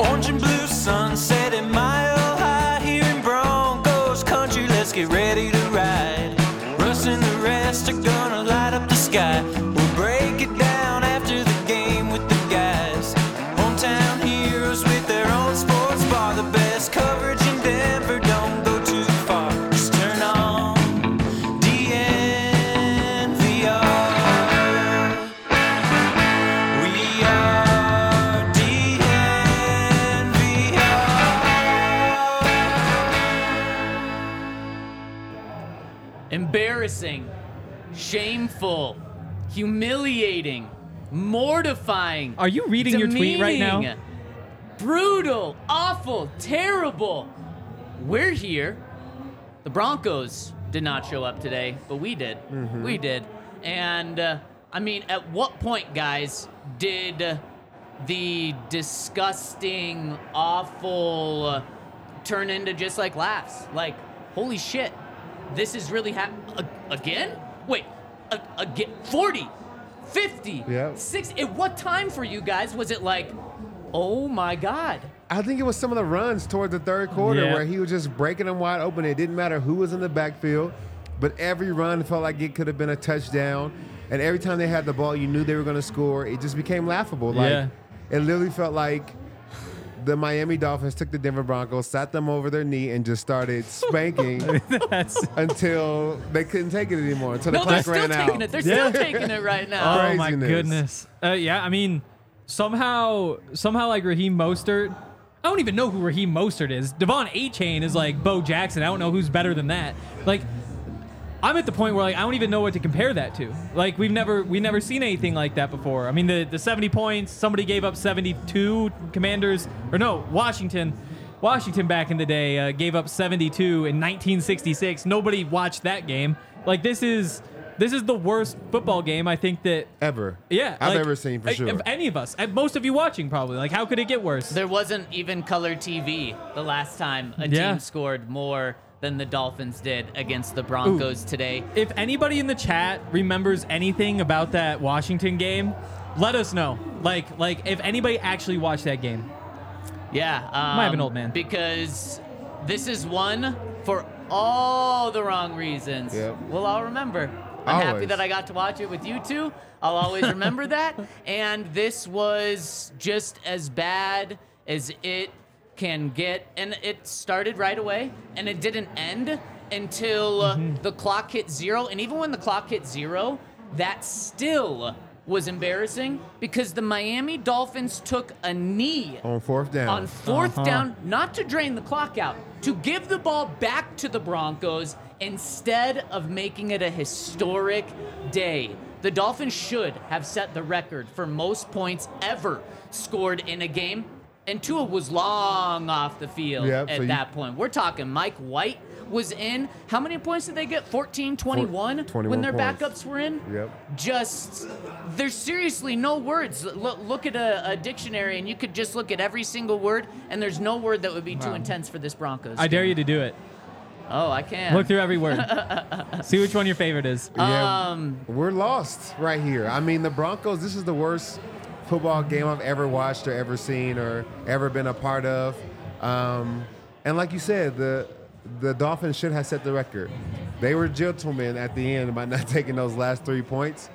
Orange and blue sunset and mile high here in Broncos country. Let's get ready to ride. Russ and the rest are gonna light up the sky. Shameful, humiliating, mortifying. Are you reading your tweet right now? Brutal, awful, terrible. We're here. The Broncos did not show up today, but we did. Mm-hmm. We did. And uh, I mean, at what point, guys, did the disgusting, awful uh, turn into just like laughs? Like, holy shit, this is really happening again? Wait, a- again? 40, 50, Yeah. 60. At what time for you guys was it like, oh my god? I think it was some of the runs toward the third quarter Yeah. where he was just breaking them wide open. It didn't matter who was in the backfield, but every run felt like it could have been a touchdown. And every time they had the ball, you knew they were going to score. It just became laughable. Like Yeah. it literally felt like the Miami Dolphins took the Denver Broncos, sat them over their knee, and just started spanking until they couldn't take it anymore. Until the No, they're clock still ran taking out. it. They're Yeah. still taking it right now. oh my Craziness. goodness. Uh, yeah, I mean, somehow, somehow, like Raheem Mostert. I don't even know who Raheem Mostert is. De'Von Achane is like Bo Jackson. I don't know who's better than that. Like, I'm at the point where like I don't even know what to compare that to. Like we've never we've never seen anything like that before. I mean the the 70 points, somebody gave up 72 commanders or no, Washington Washington back in the day uh, gave up 72 in 1966. Nobody watched that game. Like this is this is the worst football game I think that Ever. yeah, I've like, ever seen for sure. If any of us, and most of you watching probably. Like how could it get worse? There wasn't even color TV the last time a Yeah. team scored more than the Dolphins did against the Broncos today. If anybody in the chat remembers anything about that Washington game, let us know. Like like if anybody actually watched that game. Yeah. Um, Might have an old man. Because this is one for all the wrong reasons. Yep. We'll all remember. I'm happy that I got to watch it with you two. I'll always remember that. And this was just as bad as it can get. And it started right away, and it didn't end until uh, Mm-hmm. the clock hit zero. And even when the clock hit zero, that still was embarrassing because the Miami Dolphins took a knee On fourth down. on 4th Uh-huh. down, not to drain the clock out, to give the ball back to the Broncos instead of making it a historic day. The Dolphins should have set the record for most points ever scored in a game, and Tua was long off the field Yep, at so you- that point. We're talking Mike White was in. How many points did they get? 14, 21 21 when their points. backups were in? Yep. just there's seriously no words. Look, look at a, a dictionary, and you could just look at every single word, and there's no word that would be too intense for this Broncos. I dare you to do it. Oh, I can. Look through every word. See which one your favorite is. Yeah, Um, we're lost right here. I mean, the Broncos. This is the worst football game I've ever watched or ever seen or ever been a part of. Um, and like you said, the the Dolphins should have set the record. They were gentlemen at the end by not taking those last three points.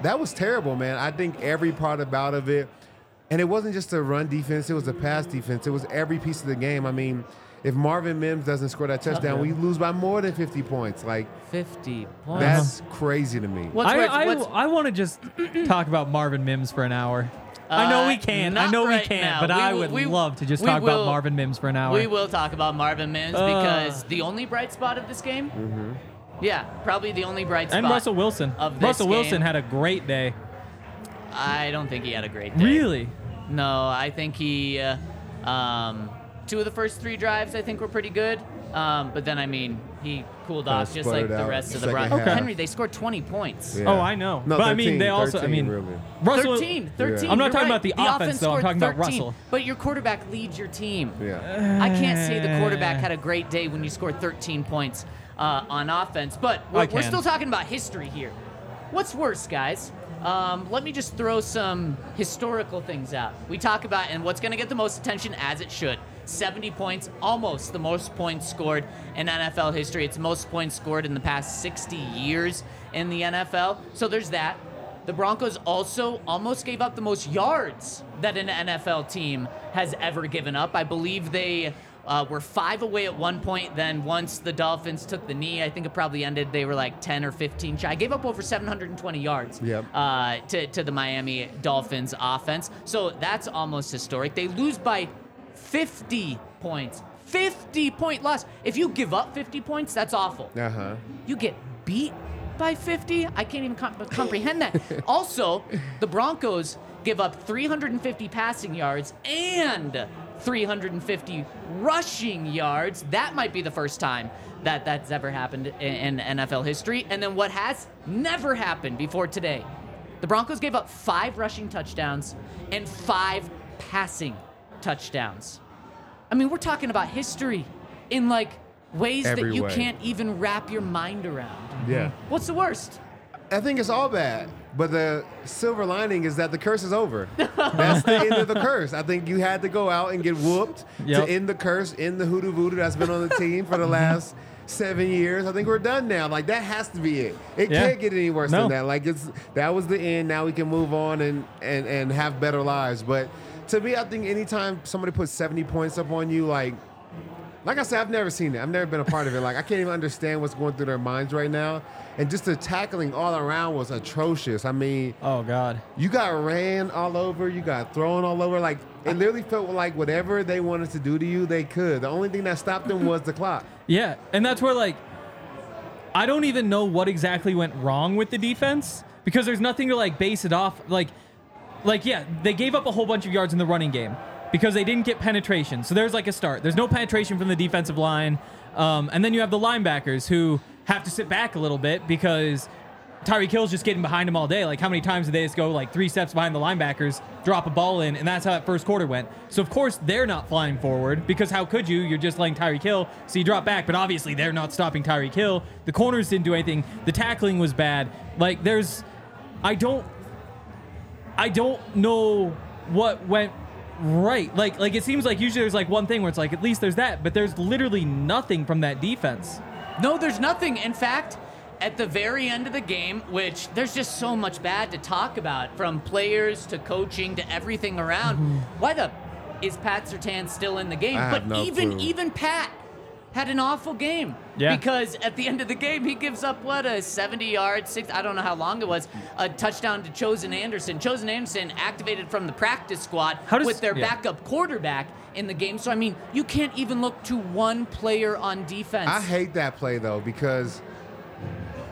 That was terrible, man. I think every part about of it, and it wasn't just a run defense; it was a pass defense. It was every piece of the game. I mean, if Marvin Mims doesn't score that touchdown, we lose by more than 50 points. Like 50 points. that's crazy to me. What's I, worse- I, what's- I want to just talk about Marvin Mims for an hour. I know we Uh, can't. I not know we can't, now. but We I will- would we- love to just we talk will- about Marvin Mims for an hour. We will talk about Marvin Mims Uh. because the only bright spot of this game. Yeah, probably the only bright spot. and Russell Wilson. Of this Russell Wilson had a great day. I don't think he had a great day. Really? No, I think he. Uh, um, two of the first three drives I think were pretty good. Um, but then I mean he cooled Kinda off just like sputtered the out rest of the second Broncos. half. Henry, they scored 20 points. Yeah. Oh, I know. No, but I mean, they also. I 13 mean, really. Russell. 13, 13. I'm not you're talking right. about the offense, though. I'm scored talking about Russell. But your quarterback leads your team. Yeah. I can't say the quarterback had a great day when you scored 13 points uh, on offense, but we're, we're can. still talking about history here. What's worse, guys? Um, let me just throw some historical things out. We talk about, and what's going to get the most attention, as it should 70 points, almost the most points scored in NFL history. It's most points scored in the past 60 years in the NFL. So there's that. The Broncos also almost gave up the most yards that an NFL team has ever given up. I believe they uh, were five away at one point. Then once the Dolphins took the knee, I think it probably ended. They were like 10 or 15 I Gave up over 720 yards Yep. uh, to, to the Miami Dolphins offense. So that's almost historic. They lose by 50 points. 50 point loss. If you give up 50 points, that's awful Uh huh. you get beat by 50 i can't even com- comprehend that also the broncos give up 350 passing yards and 350 rushing yards that might be the first time that that's ever happened in, in nfl history and then what has never happened before today the broncos gave up five rushing touchdowns and five passing touchdowns i mean we're talking about history in like ways Every that you way. can't even wrap your mind around Yeah. What's the worst? I think it's all bad. But the silver lining is that the curse is over. That's the end of the curse. I think you had to go out and get whooped Yep. to end the curse, end the hoodoo voodoo that's been on the team for the last seven years. I think we're done now. Like that has to be it. It Yeah. can't get any worse No. than that. Like it's that was the end. Now we can move on and and and have better lives. But to me, I think anytime somebody puts 70 points up on you, like like I said, I've never seen it. I've never been a part of it. Like I can't even understand what's going through their minds right now. And just the tackling all around was atrocious. I mean, Oh God. you got ran all over, you got thrown all over. Like it literally felt like whatever they wanted to do to you, they could. The only thing that stopped them was the clock. Yeah, and that's where like I don't even know what exactly went wrong with the defense because there's nothing to like base it off. Like, like yeah, they gave up a whole bunch of yards in the running game because they didn't get penetration. So there's like a start. There's no penetration from the defensive line, um, and then you have the linebackers who have to sit back a little bit because Tyreek Hill's just getting behind him all day. Like how many times did they just go like three steps behind the linebackers, drop a ball in, and that's how that first quarter went. So of course they're not flying forward because how could you? You're just letting Tyreek Hill, so you drop back. But obviously they're not stopping Tyreek Hill. The corners didn't do anything. The tackling was bad. Like there's, I don't, I don't know what went right. Like like it seems like usually there's like one thing where it's like at least there's that, but there's literally nothing from that defense. No, there's nothing. In fact, at the very end of the game, which there's just so much bad to talk about from players to coaching to everything around. Mm-hmm. Why the is Pat Surtain still in the game? I but have no even clue. even Pat had an awful game. Yeah. Because at the end of the game, he gives up what a 70 yard, six. I don't know how long it was. A touchdown to Chosen Anderson. Chosen Anderson activated from the practice squad How does- with their yeah. backup quarterback in the game. So I mean, you can't even look to one player on defense. I hate that play though because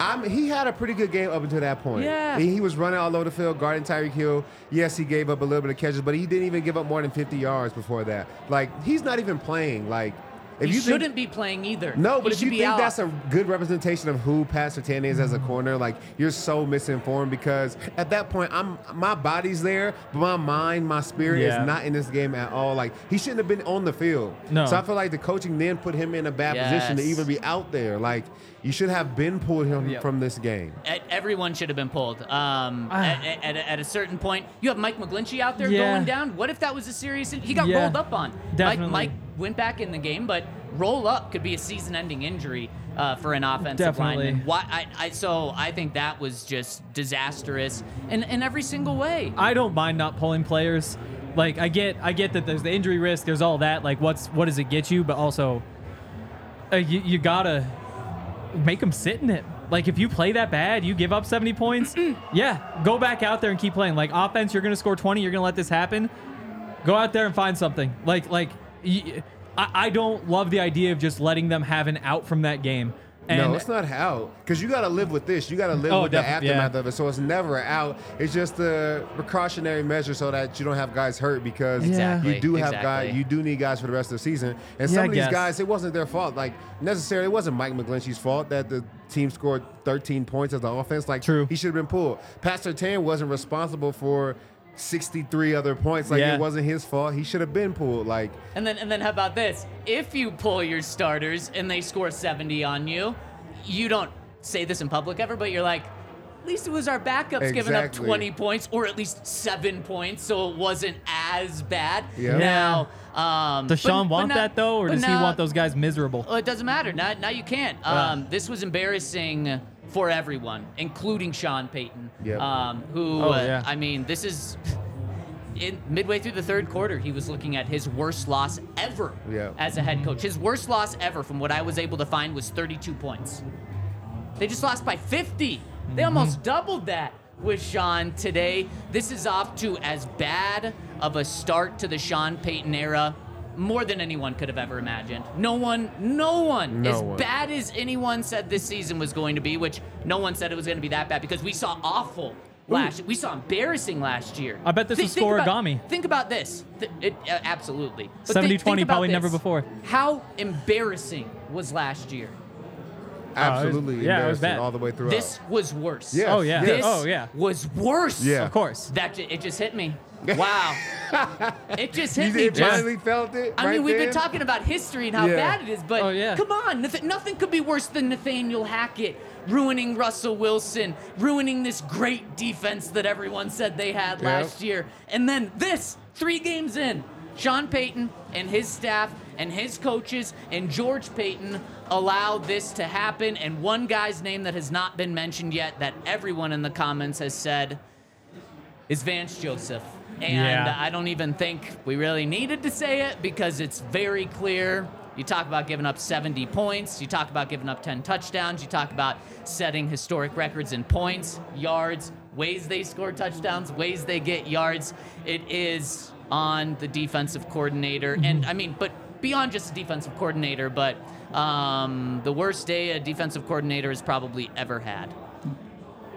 I'm, he had a pretty good game up until that point. Yeah. He, he was running all over the field, guarding Tyreek Hill. Yes, he gave up a little bit of catches, but he didn't even give up more than 50 yards before that. Like he's not even playing. Like if he you shouldn't be playing either. No, He but if you think out. that's a good representation of who Pat Surtain is as a corner, like you're so misinformed because at that point, I'm my body's there, but my mind, my spirit Yeah. is not in this game at all. Like he shouldn't have been on the field. No. So I feel like the coaching then put him in a bad position to even be out there. Like you should have been pulled him Yep. from this game. E- everyone should have been pulled. Um, Ah. at, at, at a certain point, you have Mike McGlinchey out there Yeah. going down. What if that was a serious? He got Yeah, rolled up on. definitely. Mike, Mike went back in the game, but roll up could be a season-ending injury uh, for an offensive Definitely. lineman. Why? I, I, so I think that was just disastrous in, in every single way. I don't mind not pulling players. Like I get, I get that there's the injury risk, there's all that. Like what's what does it get you? But also, uh, you, you gotta make them sit in it. Like if you play that bad, you give up 70 points. yeah, go back out there and keep playing. Like offense, you're gonna score 20. You're gonna let this happen. Go out there and find something. Like like, y- I, I don't love the idea of just letting them have an out from that game. And no, it's not out because you got to live with this. You got to live Oh, with the defi- yeah. aftermath of it. So it's never out. It's just a precautionary measure so that you don't have guys hurt because Exactly, you do have exactly. guys. You do need guys for the rest of the season. And Yeah, some I of these guys, it wasn't their fault. Like necessarily, it wasn't Mike McGlinchey's fault that the team scored 13 points as the offense. Like True. he should have been pulled. Pat Surtain wasn't responsible for. 63 other points. Like Yeah. it wasn't his fault. He should have been pulled. Like And then and then how about this? If you pull your starters and they score 70 on you, you don't say this in public ever, but you're like, at least it was our backups giving up 20 points or at least seven points, so it wasn't as bad. Yeah. Now, um, does Sean but want now- that though, or but does he want those guys miserable? Well, it doesn't matter. Now, now you can't. Um, This was embarrassing for everyone, including Sean Payton. Yep. Um, who, Oh, uh, yeah. I mean, this is in midway through the third quarter. He was looking at his worst loss ever Yep. as a head coach. His worst loss ever, from what I was able to find, was 32 points. They just lost by 50. They almost doubled that with Sean today. This is off to as bad of a start to the Sean Payton era more than anyone could have ever imagined. No one, no one, No as one. bad as anyone said this season was going to be, which no one said it was going to be that bad because we saw awful last We saw embarrassing last year. I bet this Think- is think about- scorigami. Think about this. Th- it, uh, absolutely. But 70, think- think 20, about probably never before. How embarrassing was last year? Oh, absolutely yeah, it was embarrassing bad. all the way through. This was worse. Yes, Oh, yeah. This Oh, yeah. was worse. Yeah. Of course. That ju- it just hit me. Wow. it just hit You me. did Just- finally felt it. I right mean, we've been then? talking about history and how Yeah. bad it is, but Oh, yeah. come on, nothing, nothing could be worse than Nathaniel Hackett ruining Russell Wilson, ruining this great defense that everyone said they had Yep. last year. And then this, three games in, Sean Payton and his staff and his coaches and George Payton allowed this to happen. And one guy's name that has not been mentioned yet, that everyone in the comments has said, is Vance Joseph. And Yeah. I don't even think we really needed to say it because it's very clear. You talk about giving up 70 points, you talk about giving up 10 touchdowns, you talk about setting historic records in points, yards, ways they score touchdowns, ways they get yards. It is on the defensive coordinator. And I mean, but beyond just a defensive coordinator, but um, the worst day a defensive coordinator has probably ever had.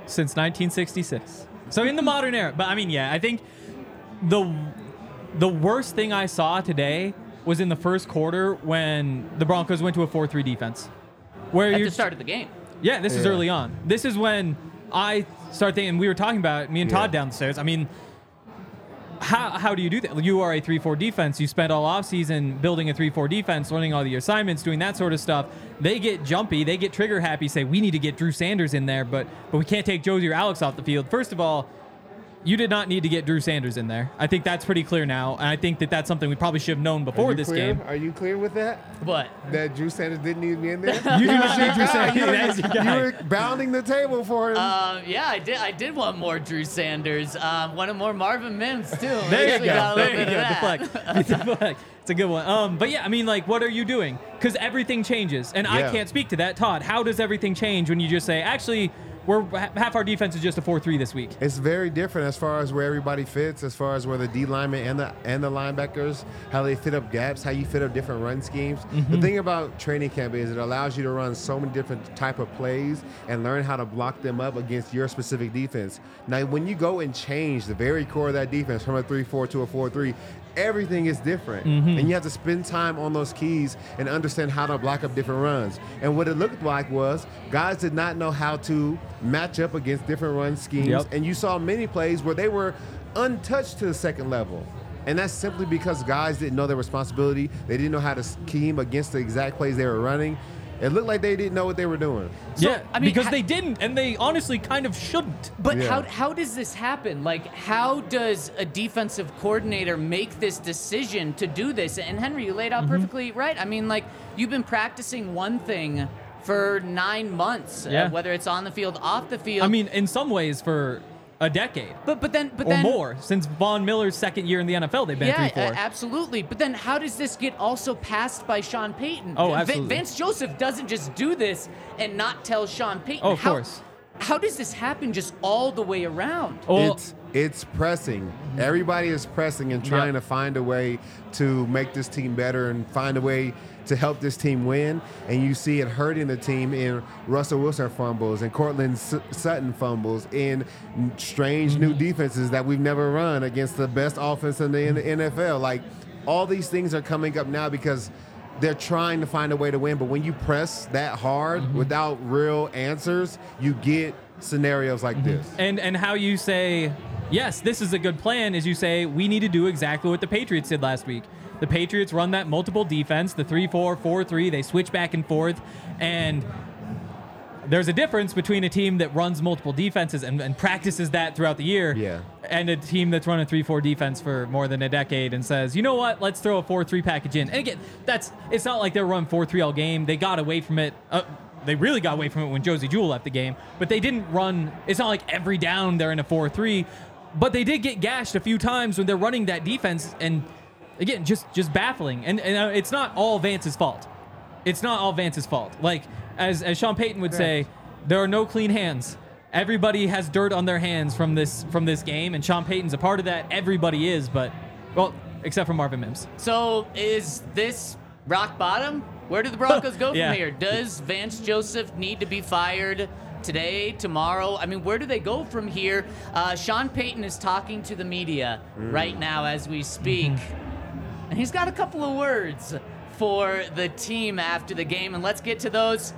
since 1966. So in the modern era. But I mean, yeah, I think the the worst thing I saw today was in the first quarter when the Broncos went to a 4-3 defense. Where At you the start of the game. Yeah, this is early on. This is when I start thinking we were talking about it, me and Todd Yeah. downstairs. I mean, how, how do you do that? You are a 3 4 defense. You spent all offseason building a 3 4 defense, learning all the assignments, doing that sort of stuff. They get jumpy, they get trigger happy, say, we need to get Drew Sanders in there, but, but we can't take Josey or Alex off the field. First of all, you did not need to get Drew Sanders in there. I think that's pretty clear now. And I think that that's something we probably should have known before this clear? game. Are you clear with that? But That Drew Sanders didn't need to be in there? You do not need Drew Sanders. That is your you were bounding the table for him. Um, yeah, I did. I did want more Drew Sanders. Um, wanted more Marvin Mims too. There you Actually go. got a little There you go. of that. Deflect. Deflect. It's a good one. Um, but yeah, I mean, like, what are you doing? Because everything changes, and I can't speak to that. Todd, how does everything change when you just say, actually, we're half our defense is just a four-three this week? It's very different as far as where everybody fits, as far as where the D linemen and the and the linebackers, how they fit up gaps, how you fit up different run schemes. The mm-hmm. thing about training camp is it allows you to run so many different type of plays and learn how to block them up against your specific defense. Now, when you go and change the very core of that defense from a three-four to a four-three, everything is different, mm-hmm. and you have to spend time on those keys and understand how to block up different runs. And what it looked like was guys did not know how to match up against different run schemes, Yep. and you saw many plays where they were untouched to the second level. And that's simply because guys didn't know their responsibility. They didn't know how to scheme against the exact plays they were running. It looked like they didn't know what they were doing. yeah, I mean, because ha- they didn't, and they honestly kind of shouldn't. But Yeah. how how does this happen? Like, how does a defensive coordinator make this decision to do this? And Henry, you laid out Mm-hmm. perfectly right. I mean, like, you've been practicing one thing for nine months, Yeah. uh, whether it's on the field, off the field. I mean, in some ways, for a decade but but then but or then more since Von Miller's second year in the NFL, they've been yeah, three four. a- absolutely. But then how does this get also passed by Sean Payton? Oh, Va- absolutely. Vance Joseph doesn't just do this and not tell Sean Payton. Oh, of how, course. How does this happen just all the way around? well, it's it's pressing. Everybody is pressing and trying Yeah. to find a way to make this team better and find a way to help this team win. And you see it hurting the team in Russell Wilson fumbles and Courtland S- Sutton fumbles in strange new mm-hmm. defenses that we've never run against the best offense in the, in the NFL. Like all these things are coming up now because they're trying to find a way to win. But when you press that hard mm-hmm. without real answers, you get scenarios like mm-hmm. this. and and how you say yes, this is a good plan is you say we need to do exactly what the Patriots did last week. The Patriots run that multiple defense, the 3-4, 4-3, they switch back and forth and there's a difference between a team that runs multiple defenses and, and practices that throughout the year Yeah. and a team that's run a 3-4 defense for more than a decade and says, you know what, let's throw a 4-3 package in. And again, that's it's not like they're run 4-3 all game. They got away from it. Uh, they really got away from it when Josey Jewell left the game, but they didn't run. It's not like every down they're in a 4-3, but they did get gashed a few times when they're running that defense. And again, just just baffling. And, and uh, it's not all Vance's fault. It's not all Vance's fault. Like as as Sean Payton would say, there are no clean hands. Everybody has dirt on their hands from this from this game, and Sean Payton's a part of that. Everybody is, but well, except for Marvin Mims. So is this rock bottom? Where do the Broncos go Yeah. from here? Does Vance Joseph need to be fired today, tomorrow? I mean, where do they go from here? Uh, Sean Payton is talking to the media right now as we speak, and he's got a couple of words for the team after the game, and let's get to those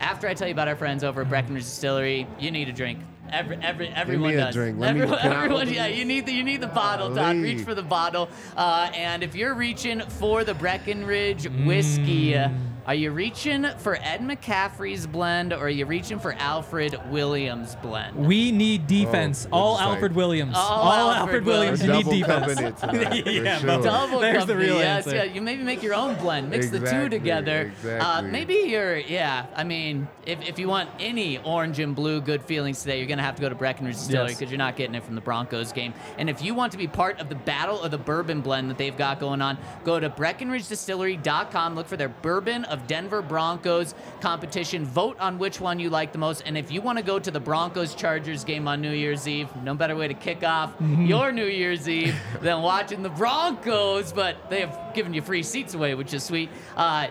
after I tell you about our friends over at Breckenridge Distillery. You need a drink. Every, every, everyone me a does. drink. Let me- everyone, can I everyone- yeah, you need the you need the bottle, Todd. Reach for the bottle. Uh, and if you're reaching for the Breckenridge whiskey, uh, are you reaching for Ed McCaffrey's blend or are you reaching for Alfred Williams blend? We need defense. Oh, all good sight. Alfred Williams. All Alfred Alfred Williams. Williams. You need defense. tonight, yeah, sure. but Double there's the real yes, answer. yeah. You maybe make your own blend, mix the two Exactly, together. Uh, maybe you're, yeah. I mean, if, if you want any orange and blue good feelings today, you're gonna have to go to Breckenridge Distillery Yes. because you're not getting it from the Broncos game. And if you want to be part of the battle of the bourbon blend that they've got going on, go to BreckenridgeDistillery.com. Look for their Bourbon of Denver Broncos competition. Vote on which one you like the most. And if you want to go to the Broncos Chargers game on New Year's Eve, no better way to kick off your New Year's Eve than watching the Broncos. But they have given you free seats away, which is sweet. Uh,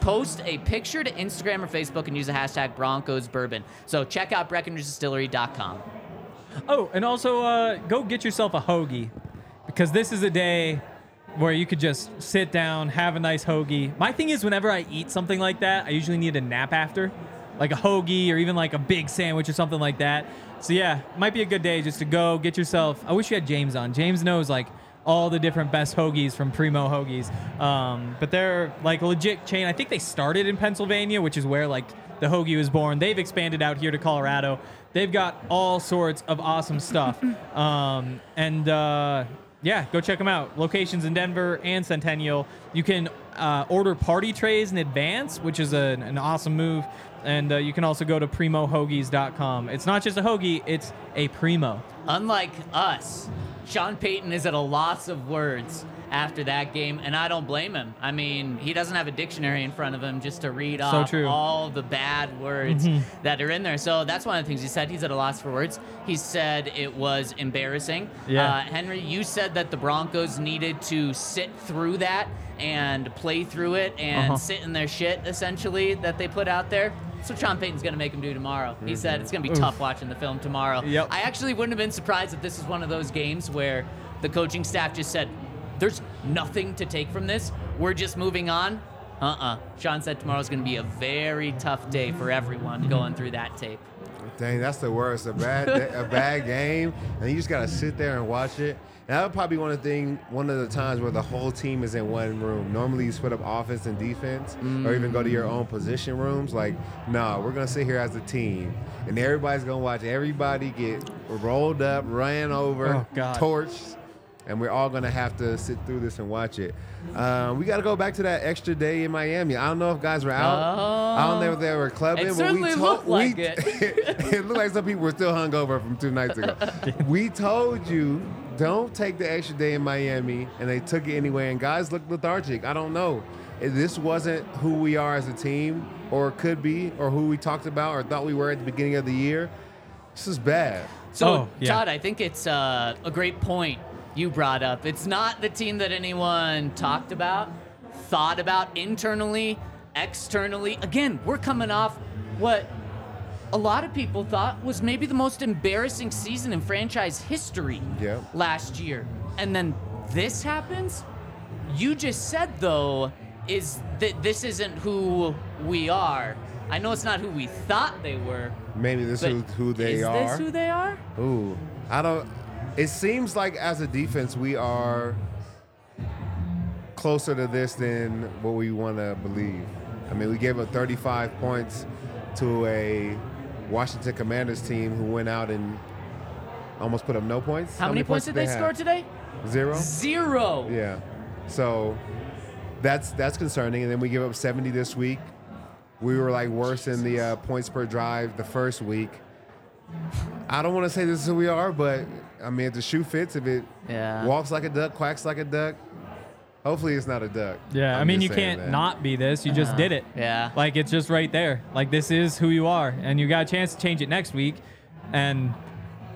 post a picture to Instagram or Facebook and use the hashtag Broncos Bourbon. So check out BreckenridgeDistillery.com. Oh, and also uh, go get yourself a hoagie because this is a day where you could just sit down, have a nice hoagie. My thing is, whenever I eat something like that, I usually need a nap after, like a hoagie or even like a big sandwich or something like that. So yeah, might be a good day just to go get yourself. I wish you had James on. James knows like all the different best hoagies from Primo Hoagies. Um, but they're like a legit chain. I think they started in Pennsylvania, which is where like the hoagie was born. They've expanded out here to Colorado. They've got all sorts of awesome stuff. Um, and uh, yeah, go check them out. Locations in Denver and Centennial. You can uh, order party trays in advance, which is a, an awesome move. And uh, you can also go to primohoagies.com. It's not just a hoagie, it's a primo. Unlike us, Sean Payton is at a loss of words after that game, and I don't blame him. I mean, he doesn't have a dictionary in front of him just to read off true. Mm-hmm. all the bad words that are in there. So that's one of the things he said. He's at a loss for words. He said it was embarrassing. Yeah. Uh, Henry, you said that the Broncos needed to sit through that and play through it and Uh-huh. sit in their shit, essentially, that they put out there. That's what Sean Payton's going to make him do tomorrow. He said it's going to be Oof. tough watching the film tomorrow. Yep. I actually wouldn't have been surprised if this is one of those games where the coaching staff just said, there's nothing to take from this. We're just moving on. Uh uh Sean said tomorrow's going to be a very tough day for everyone going through that tape. Dang, that's the worst. A bad a bad game, and you just gotta sit there and watch it. And that would probably be one of the thing, one of the times where the whole team is in one room. Normally, you split up offense and defense, or even go to your own position rooms. Like, no, we're gonna sit here as a team, and everybody's gonna watch everybody get rolled up, ran over, Oh, torched, and we're all gonna have to sit through this and watch it. Um, we got to go back to that extra day in Miami. I don't know if guys were out. I don't know if they were clubbing, It but certainly we looked told like we, it. it looked like some people were still hungover from two nights ago. we told you don't take the extra day in Miami, and they took it anyway. And guys look lethargic. I don't know. If This wasn't who we are as a team, or could be, or who we talked about or thought we were at the beginning of the year. This is bad. So, Oh, yeah. Todd, I think it's uh, a great point you brought up. It's not the team that anyone talked about, thought about internally, externally. Again, we're coming off what a lot of people thought was maybe the most embarrassing season in franchise history Yeah. last year. And then this happens? You just said, though, is that this isn't who we are. I know it's not who we thought they were. Maybe this is who they is are. Is this who they are? Ooh, I don't. It seems like as a defense, we are closer to this than what we want to believe. I mean, we gave up 35 points to a Washington Commanders team who went out and almost put up no points. How, many, points did they, have? score today? Zero. Zero. Yeah. So that's that's concerning. And then we give up 70 this week. We were like worse in the uh, points per drive the first week. I don't want to say this is who we are, but I mean, if the shoe fits, if it Yeah. walks like a duck, quacks like a duck, hopefully it's not a duck. Yeah, I I'm mean, you can't that. not be this. You just did it. Yeah. Like, it's just right there. Like, this is who you are. And you got a chance to change it next week. And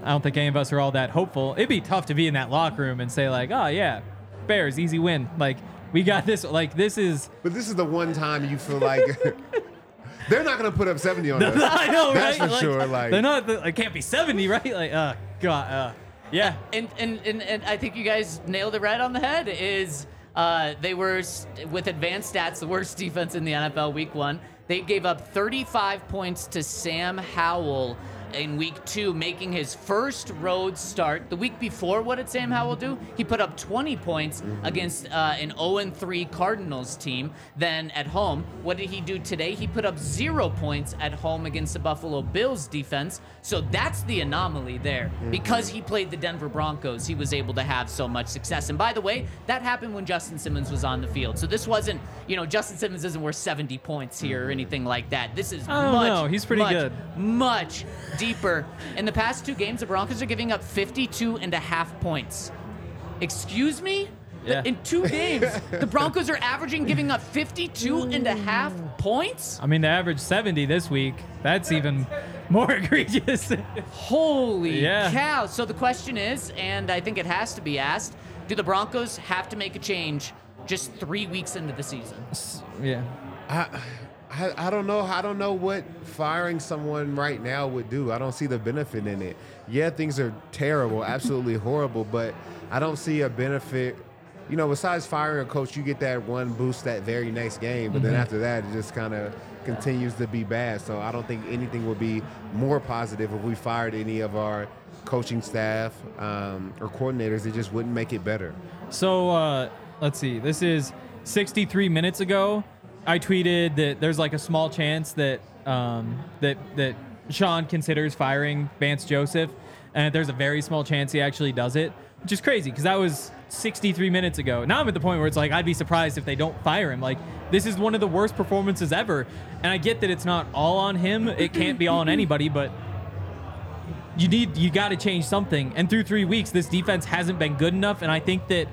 I don't think any of us are all that hopeful. It'd be tough to be in that locker room and say, like, oh, yeah, Bears, easy win. Like, we got this. Like, this is. But this is the one time you feel like they're not going to put up 70 on us. I know, That's right? for sure, like- they're not. It can't be 70, right? Like, uh, God. Uh, yeah. And, and, and, and I think you guys nailed it right on the head. Is uh, they were with advanced stats the worst defense in the NFL week one. They gave up 35 points to Sam Howell in week two, making his first road start. The week before, what did Sam Howell do? He put up 20 points against uh, an 0 3 Cardinals team. Then at home, what did he do today? He put up zero points at home against the Buffalo Bills defense. So that's the anomaly there. Because he played the Denver Broncos, he was able to have so much success. And by the way, that happened when Justin Simmons was on the field. So this wasn't, you know, Justin Simmons isn't worth 70 points here or anything like that. This is I don't much, know. He's pretty much, good. much deeper. In the past two games, the Broncos are giving up 52 and a half points. Excuse me? Yeah. In two games, the Broncos are averaging giving up 52 and a half points? I mean, they averaged 70 this week. That's even more egregious. Holy Yeah. cow. So the question is, and I think it has to be asked, do the Broncos have to make a change just three weeks into the season? yeah. I, I, I don't know. I don't know what firing someone right now would do. I don't see the benefit in it. Yeah, things are terrible, absolutely horrible, but I don't see a benefit. You know, besides firing a coach, you get that one boost that very next game, but then after that, it just kind of continues to be bad. So I don't think anything would be more positive if we fired any of our coaching staff um, or coordinators. It just wouldn't make it better. So uh, let's see. This is 63 minutes ago. I tweeted that there's like a small chance that um, that that Sean considers firing Vance Joseph, and there's a very small chance he actually does it, which is crazy because that was 63 minutes ago. Now I'm at the point where it's like I'd be surprised if they don't fire him. Like this is one of the worst performances ever, and I get that it's not all on him. It can't be all on anybody, but you need you got to change something. And through three weeks, this defense hasn't been good enough. And I think that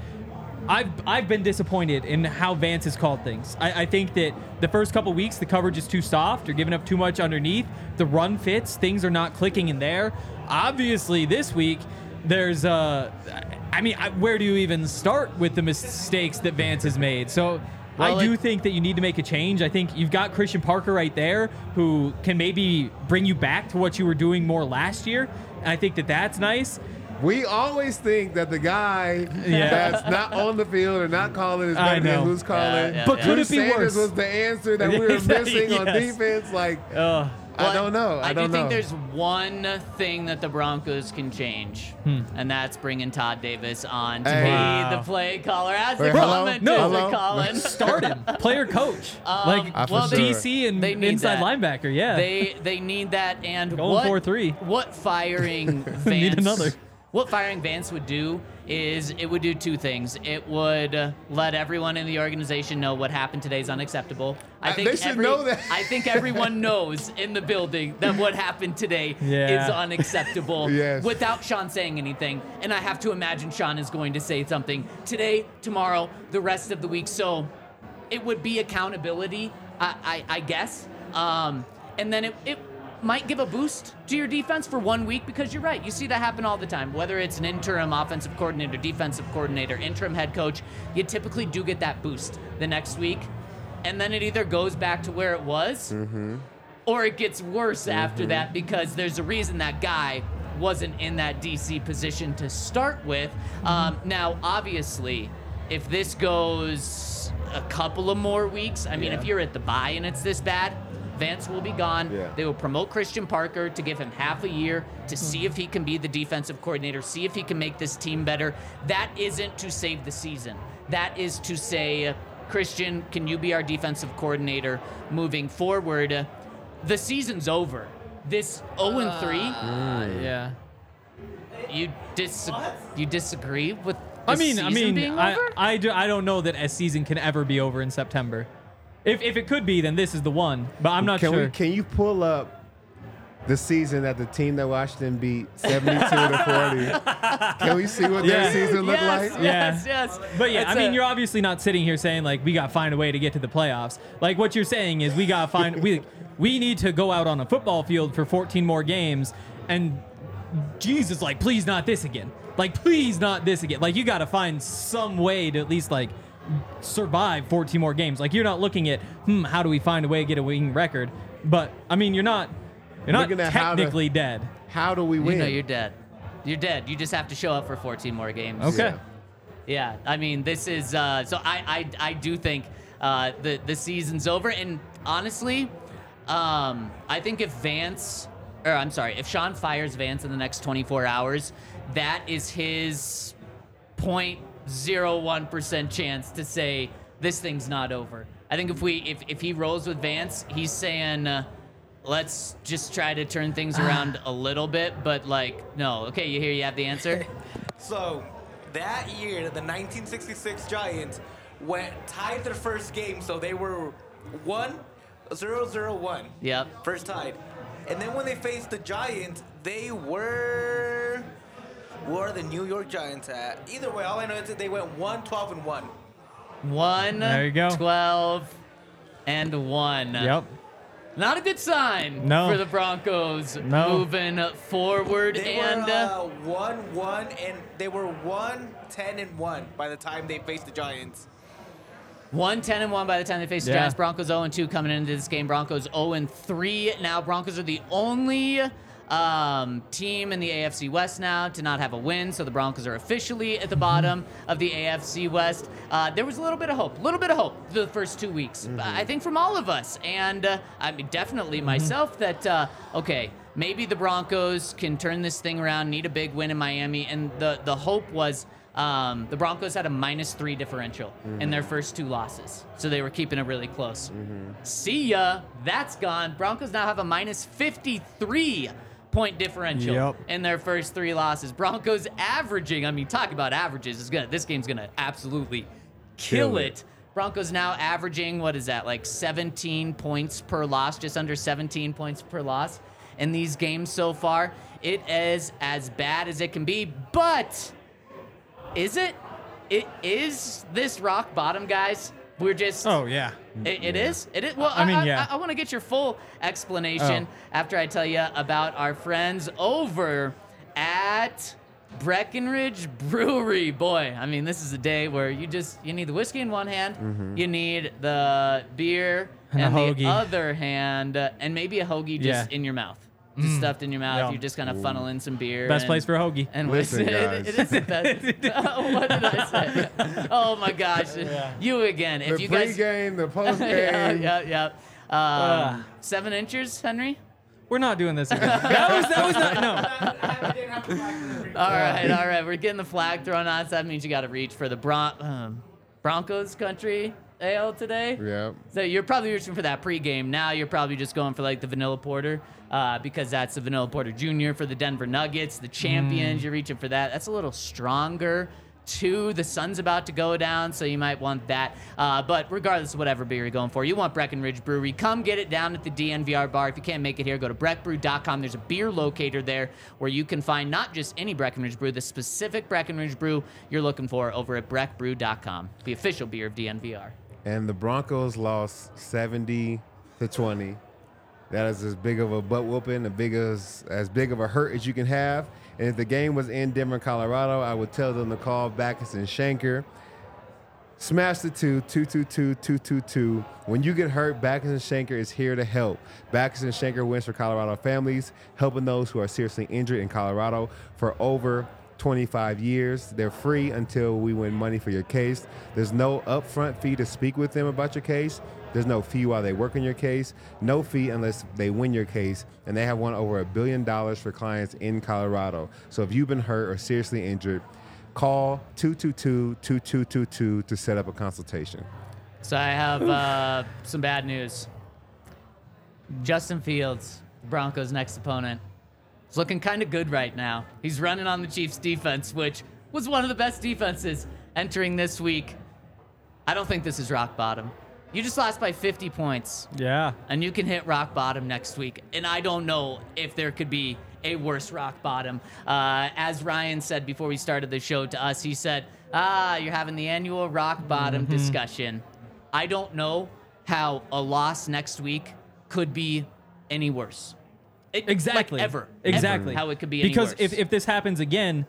I've I've been disappointed in how Vance has called things. I, I think that the first couple weeks the coverage is too soft. You're giving up too much underneath. The run fits. Things are not clicking in there. Obviously, this week there's uh, I mean, I, where do you even start with the mistakes that Vance has made? So. Well, I do think that you need to make a change. I think you've got Christian Parker right there who can maybe bring you back to what you were doing more last year. And I think that that's nice. We always think that the guy Yeah. that's not on the field or not calling is I better than who's calling. Yeah, yeah, But yeah. could Bruce it be Sanders worse? was the answer that we were Exactly, missing on defense. Like, Uh, I don't know. I, I don't do know. think there's one thing that the Broncos can change, and that's bringing Todd Davis on to Hey. be Wow. the play caller. As the Wait, hello? comment No. Hello? Colin. Start him, player coach, Um, like I well, sure. they, DC and they inside that. linebacker. Yeah, They they need that and Going what 4-3. what firing Vance Need another. What firing Vance would do is it would do two things. It would uh, let everyone in the organization know what happened today is unacceptable. I Uh, think they should every- know that. I think everyone knows in the building that what happened today Yeah. is unacceptable Yes. without Sean saying anything. And I have to imagine Sean is going to say something today, tomorrow, the rest of the week. So it would be accountability, I, I, I guess. Um, and then it, it might give a boost to your defense for one week because you're right. You see that happen all the time. Whether it's an interim offensive coordinator, defensive coordinator, interim head coach, you typically do get that boost the next week. And then it either goes back to where it was mm-hmm. or it gets worse after mm-hmm. that because there's a reason that guy wasn't in that DC position to start with. Mm-hmm. Um, now, obviously, if this goes a couple of more weeks, I mean, Yeah. if you're at the bye and it's this bad, Vance will be gone. Yeah. They will promote Christian Parker to give him half a year to see if he can be the defensive coordinator, see if he can make this team better. That isn't to save the season. That is to say, Christian, can you be our defensive coordinator moving forward? The season's over. This 0 and 3, uh, mm. yeah. you dis you disagree with the I mean, I season mean, being I, over? I, do, I don't know that a season can ever be over in September. If, if it could be, then this is the one. But I'm not can sure. we? Can you pull up the season that the team that Washington beat 72 to 40? Can we see what Yeah. their season looked yes, like? yes, yes. But yeah, It's I mean, a- you're obviously not sitting here saying like we got to find a way to get to the playoffs. Like what you're saying is we got to find we we need to go out on a football field for 14 more games, and Jesus, like please not this again. Like please not this again. Like you got to find some way to at least like survive 14 more games. Like you're not looking at hmm, how do we find a way to get a winning record? But I mean, you're not you're not Looking at how to- technically dead. How do we win? you know you're dead. You're dead. You just have to show up for 14 more games. Okay. Yeah. Yeah, I mean, this is uh, so. I I, I do think uh, the the season's over, and honestly, um, I think if Vance, or I'm sorry, if Sean fires Vance in the next 24 hours, that is his 0.01 percent chance to say this thing's not over. I think if we if if he rolls with Vance, he's saying. Uh, Let's just try to turn things around a little bit, but like, no. Okay, you hear you have the answer? So that year, the 1966 Giants went tied their first game, so they were one, zero, zero, one. Yep. First tied. And then when they faced the Giants, they were. Where are the New York Giants at? Either way, all I know is that they went 1, 12, and 1. One, There you go. 12, and 1. Yep. Not a good sign No. for the Broncos No. moving forward. They and were uh, uh, 1, 1, and they were 1, 10, and 1 by the time they faced the Giants. 1 10 and 1 by the time they face the Giants. Broncos 0 and 2 coming into this game. Broncos 0 and 3. Now, Broncos are the only um, team in the AFC West now to not have a win. So the Broncos are officially at the bottom of the AFC West. Uh, there was a little bit of hope, a little bit of hope the first two weeks, I think, from all of us. And uh, I mean, definitely myself that, uh, okay, maybe the Broncos can turn this thing around, need a big win in Miami. And the, the hope was. Um, the Broncos had a minus three differential in their first two losses, so they were keeping it really close. See ya, that's gone. Broncos now have a minus 53 point differential Yep. in their first three losses. Broncos averaging, I mean, talk about averages. Is gonna this game's gonna absolutely kill, Kill it. it. Broncos now averaging what is that like 17 points per loss, just under 17 points per loss in these games so far. It is as bad as it can be, but is it? It is this rock bottom, guys. We're just. Oh yeah. It, it is. It is. Well, I mean, yeah. I, want to get your full explanation Oh. after I tell you about our friends over at Breckenridge Brewery. Boy, I mean, this is a day where you just you need the whiskey in one hand, you need the beer Mm-hmm. And and, the hoagie. other hand, uh, and maybe a hoagie just Yeah. In your mouth. Just stuffed in your mouth. Yeah. You just kind of funnel in some beer. Best and- place for a hoagie. and Listen, it- guys. it is the best. what did I say? Oh my gosh, you again. If The you guys, pregame, the yeah, postgame. yeah, yeah. Um, seven inches, Henry. We're not doing this again. That was that was not no. All right, all right. We're getting the flag thrown on us. That means you got to reach for the Bron- um, Broncos country ale today. Yeah. So you're probably reaching for that pregame. Now you're probably just going for like the vanilla porter uh, because that's the vanilla porter junior for the Denver Nuggets, the champions. You're reaching for that. That's a little stronger. Two, the sun's about to go down, so you might want that. Uh, but regardless of whatever beer you're going for, you want Breckenridge Brewery. Come get it down at the DNVR bar. If you can't make it here, go to breckbrew.com. There's a beer locator there where you can find not just any Breckenridge brew, the specific Breckenridge brew you're looking for over at breckbrew.com, the official beer of DNVR. And the Broncos lost 70 to 20. That is as big of a butt whooping, as big as big of a hurt as you can have. And if the game was in Denver, Colorado, I would tell them to call Backus and Shanker. Smash the two, 222 222. When you get hurt, Backus and Shanker is here to help. Backus and Shanker wins for Colorado families, helping those who are seriously injured in Colorado for over 25 years. They're free until we win money for your case. There's no upfront fee to speak with them about your case. There's no fee while they work on your case. No fee unless they win your case. And they have won over a billion dollars for clients in Colorado. So if you've been hurt or seriously injured, call 222-2222 to set up a consultation. So I have uh, some bad news. Justin Fields, Broncos' next opponent, looking kind of good right now. He's running on the Chiefs' defense, which was one of the best defenses entering this week. I don't think this is rock bottom. You just lost by 50 points, Yeah. and you can hit rock bottom next week. And I don't know if there could be a worse rock bottom. Uh, as Ryan said before we started the show to us, he said, "Ah, you're having the annual rock bottom discussion." I don't know how a loss next week could be any worse. It- Exactly. Like ever. Exactly. Ever how it could be any because worse. if, if this happens again,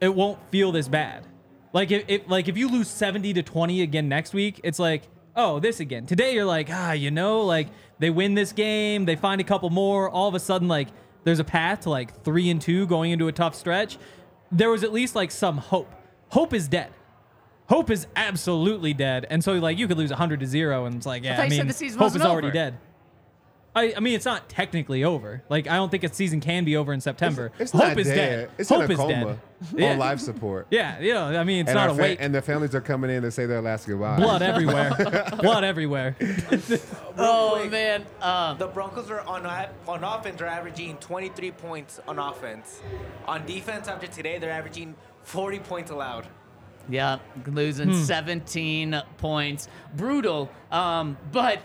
it won't feel this bad. Like if, if like if you lose 70 to 20 again next week, it's like, oh, this again. Today you're like, ah, you know, like they win this game, they find a couple more, all of a sudden like there's a path to like 3 and 2 going into a tough stretch. There was at least like some hope. Hope is dead. Hope is absolutely dead. And so like you could lose 100 to 0 and it's like, yeah, thought I you said mean, the season hope wasn't is already over. dead. I, I mean, it's not technically over. Like, I don't think a season can be over in September. It's Hope not is dead. dead. It's Hope in a is coma dead. on Yeah. life support. Yeah, you know, I mean, it's and, not a fa- wait. and the families are coming in to say their last goodbye. Blood everywhere. Blood everywhere. oh quick. man, um, The Broncos are on on offense are averaging 23 points on offense. On defense, after today, they're averaging 40 points allowed. Yeah, losing 17 points. Brutal. Um, but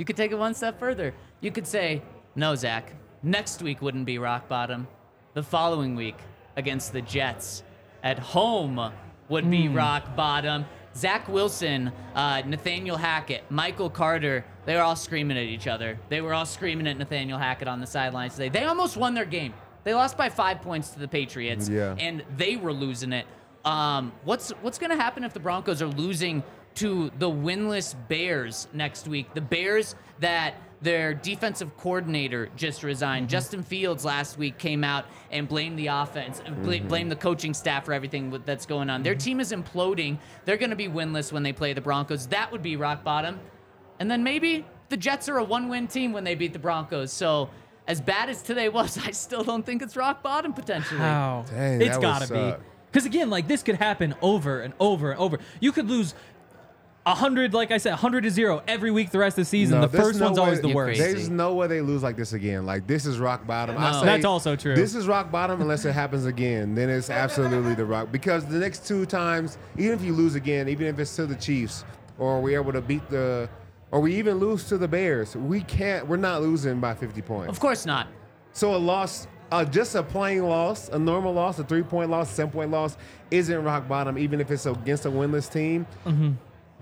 you could take it one step further. You could say, no, Zach, next week wouldn't be rock bottom. The following week against the Jets at home would be rock bottom. Zach Wilson, uh, Nathaniel Hackett, Michael Carter, they were all screaming at each other. They were all screaming at Nathaniel Hackett on the sidelines today. They almost won their game. They lost by five points to the Patriots, Yeah. and they were losing it. Um, what's what's going to happen if the Broncos are losing to the winless Bears next week? The Bears that their defensive coordinator just resigned. Mm-hmm. Justin Fields last week came out and blamed the offense, bla- mm-hmm. blamed the coaching staff for everything that's going on. Their mm-hmm. team is imploding. They're going to be winless when they play the Broncos. That would be rock bottom. And then maybe the Jets are a one-win team when they beat the Broncos. So as bad as today was, I still don't think it's rock bottom potentially. How? Dang, it's that gotta be. Because again, like this could happen over and over and over. You could lose a hundred, like I said, hundred to zero every week the rest of the season. No, the there's first no one's always the You're worst. crazy. There's no way they lose like this again. Like this is rock bottom. I No. say That's also true. This is rock bottom unless it happens again. Then it's absolutely the rock because the next two times, even if you lose again, even if it's to the Chiefs or we're able to beat the, or we even lose to the Bears, we can't. We're not losing by 50 points. Of course not. So a loss, uh, just a plain loss, a normal loss, a three point loss, seven point loss, isn't rock bottom, even if it's against a winless team.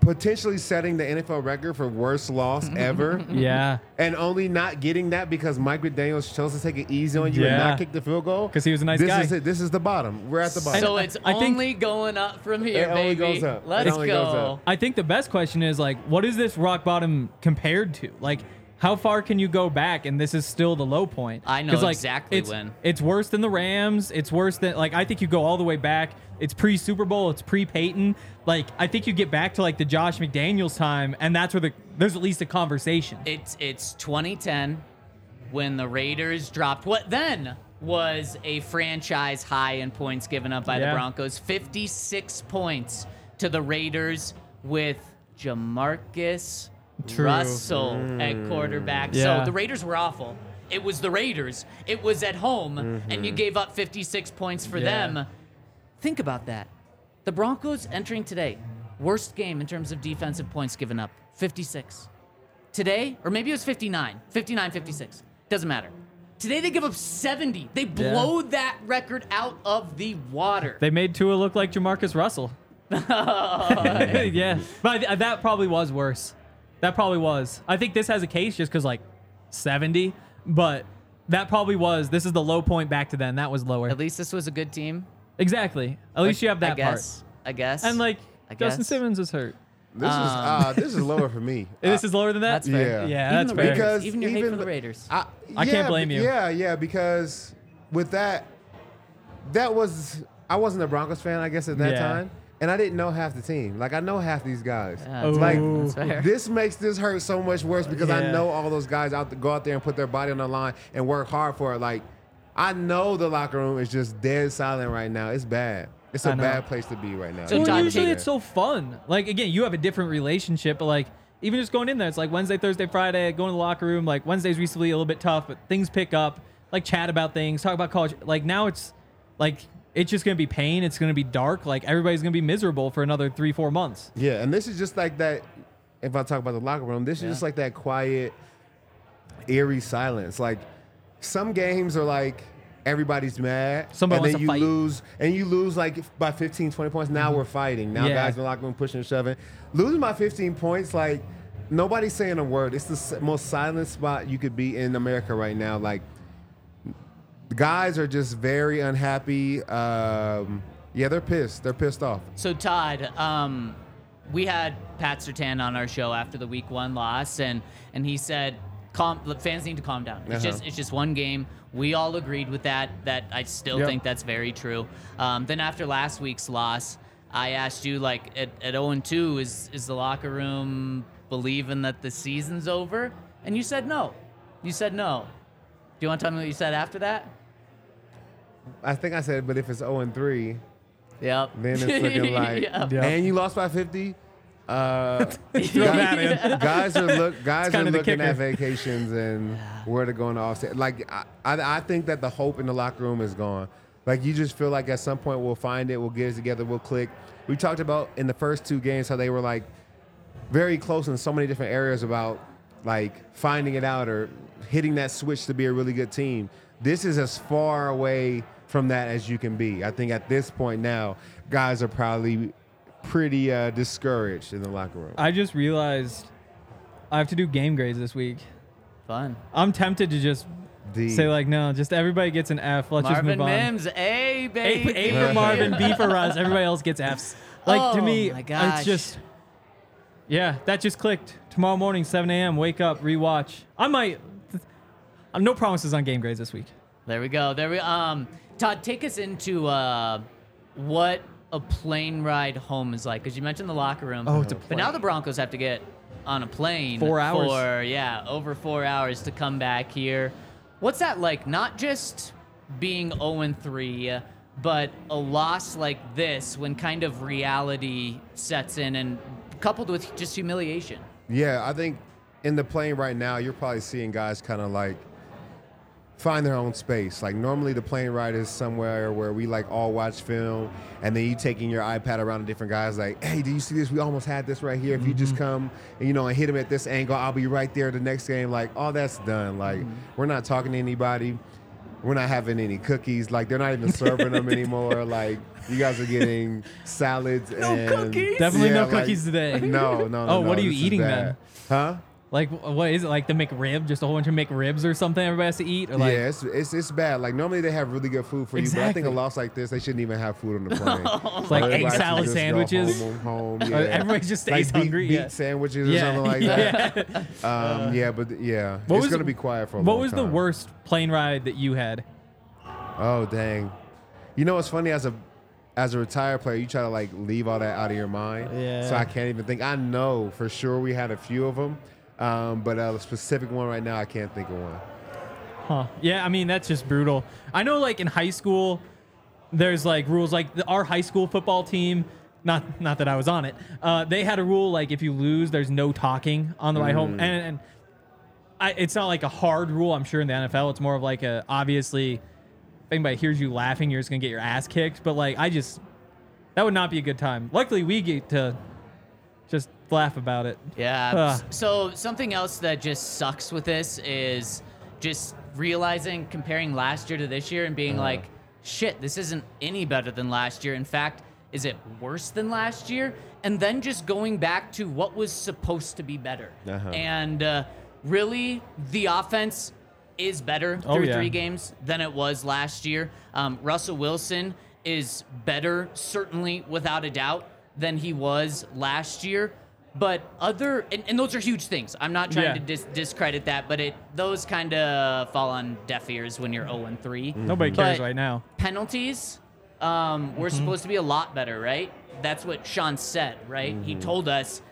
Potentially setting the NFL record for worst loss ever. yeah, And only not getting that because Mike McDaniels chose to take it easy on you and not kick the field goal. Because he was a nice this guy. Is it. This is the bottom. We're at the bottom. So it's I think- only going up from here, It only baby. goes up. Let's only go. goes up. I think the best question is like, what is this rock bottom compared to? Like, how far can you go back and this is still the low point? I know 'Cause, like, exactly it's, when. It's worse than the Rams. It's worse than like I think you go all the way back. It's pre Super Bowl. It's pre Peyton. Like I think you get back to like the Josh McDaniels time, and that's where the there's at least a conversation. It's it's 2010, when the Raiders dropped what then was a franchise high in points given up by Yeah. the Broncos 56 points to the Raiders with Jamarcus True. Russell at hmm. quarterback. Yeah. So the Raiders were awful. It was the Raiders. It was at home, and you mm-hmm. gave up 56 points for Yeah. them. Think about that. The Broncos entering today, worst game in terms of defensive points given up 56. Today, or maybe it was 59, 59, 56. Doesn't matter. Today they give up 70. They blow that record out of the water. They made Tua look like Jamarcus Russell. yeah, but that probably was worse. That probably was. I think this has a case just because like 70, but that probably was. This is the low point back to then. That was lower. At least this was a good team. Exactly. At least you have that I guess. I guess. And like I Justin guess. Simmons is hurt. This is uh, this is lower for me. this is lower than that. That's fair. Yeah. Yeah, Even that's the fair. Because even your hate even for the the- Raiders. I, I can't blame you. Yeah, yeah, because with that, that was I wasn't a Broncos fan, I guess, at that Yeah. time, and I didn't know half the team. Like I know half these guys. Yeah, that's like fair. That's fair. this makes this hurt so much worse because I know all those guys out to go out there and put their body on the line and work hard for it. Like I know the locker room is just dead silent right now. It's bad. It's a bad place to be right now. So Well, usually it's so fun. Like again, you have a different relationship, but like even just going in there, it's like Wednesday, Thursday, Friday, going to the locker room. Like Wednesday's recently a little bit tough, but things pick up. Like chat about things, talk about college. Like now it's like it's just gonna be pain. It's gonna be dark. Like everybody's gonna be miserable for another three, four months. Yeah, and this is just like that. If I talk about the locker room, this is just like that quiet, eerie silence. Like some games are like everybody's mad, Somebody and then to you fight. lose, and you lose like by 15, 20 points. Now mm-hmm. we're fighting. Now Yeah. guys in the locker room pushing and shoving. Losing by 15 points, like nobody's saying a word. It's the most silent spot you could be in America right now. Like guys are just very unhappy. Um, yeah, they're pissed. They're pissed off. So Todd, um, we had Pat Surtain on our show after the Week One loss, and and he said, "Calm, fans need to calm down. It's Uh-huh. just it's just one game." We all agreed with that. That I still Yep. think that's very true. Um, then after last week's loss, I asked you like at, at 0 and 2, is is the locker room believing that the season's over? And you said no. You said no. Do you want to tell me what you said after that? I think I said, but if it's 0 and 3, Yep. then it's looking like, Yep. Yeah. and you lost by 50. Uh, Throw that in. guys are look guys are kinda the looking at vacations and where to go in the offset. Like I, I, I think that the hope in the locker room is gone. Like you just feel like at some point we'll find it, we'll get it together, we'll click. We talked about in the first two games how they were like very close in so many different areas about like finding it out or hitting that switch to be a really good team. This is as far away from that as you can be. I think at this point now, guys are probably pretty uh, discouraged in the locker room. I just realized I have to do game grades this week. Fun. I'm tempted to just D. say like, no, just everybody gets an F. Let's Marvin just move on. Mims, A A, baby. A for Marvin, B for Russ. Everybody else gets Fs. Like to Oh me, it's just yeah, that just clicked. Tomorrow morning, 7 a.m. Wake up, rewatch. I might. Uh, no promises on game grades this week. There we go. There we um Todd, take us into uh what a plane ride home is like because you mentioned the locker room. Oh, it's a But now the Broncos have to get on a plane Four hours. for yeah over four hours to come back here. What's that like? Not just being 0 and 3, but a loss like this when kind of reality sets in and coupled with just humiliation. Yeah, I think in the plane right now, you're probably seeing guys kind of like find their own space. Like normally, the plane ride is somewhere where we like all watch film, and then you taking your iPad around to different guys. Like, hey, do you see this? We almost had this right here. If you just mm-hmm. come and you know and hit him at this angle, I'll be right there the next game. Like, all that's done. Like, mm-hmm. we're not talking to anybody. We're not having any cookies. Like they're not even serving them anymore. Like you guys are getting salads No and cookies? Definitely no like- cookies today. No, no, no. Oh, what are you eating bad. then? Huh? Like, what is it? Like the McRib? Just a whole bunch of McRibs or something everybody has to eat? Or like, yeah, it's, it's it's bad. Like normally they have really good food for you, but I think a loss like this, they shouldn't even have food on the plane. It's like egg salad sandwiches. Home, home, Uh, yeah. everybody just stays like beet- hungry, Beet yeah. sandwiches or Yeah, something like that. yeah. Um, yeah, but yeah, What it's was- gonna be quiet for a What was the worst plane ride that you had? Oh dang! You know what's funny? As a as a retired player, you try to like leave all that out of your mind. Yeah. So I can't even think. I know for sure we had a few of them, um, but a specific one right now, I can't think of one. Huh. Yeah, I mean that's just brutal. I know, like in high school, there's like rules. Like the, our high school football team, not not that I was on it. Uh, they had a rule like if you lose, there's no talking on the way home, and, and I, it's not like a hard rule. I'm sure in the NFL, it's more of like a obviously, if anybody hears you laughing, you're just gonna get your ass kicked. But like, I just that would not be a good time. Luckily, we get to just laugh about it. Yeah. Ugh. So something else that just sucks with this is just realizing comparing last year to this year and being like, shit, this isn't any better than last year. In fact, is it worse than last year? And then just going back to what was supposed to be better. Uh-huh. And uh, really, the offense is better Oh, through yeah. three games than it was last year. Um, Russell Wilson is better, certainly without a doubt, than he was last year. But other and, and those are huge things. I'm not trying Yeah. to dis- discredit that, but it those kind of fall on deaf ears when you're 0 and 3. Mm-hmm. Nobody cares But right now. Penalties um, were mm-hmm. supposed to be a lot better, right? That's what Sean said, right? He mm-hmm. told us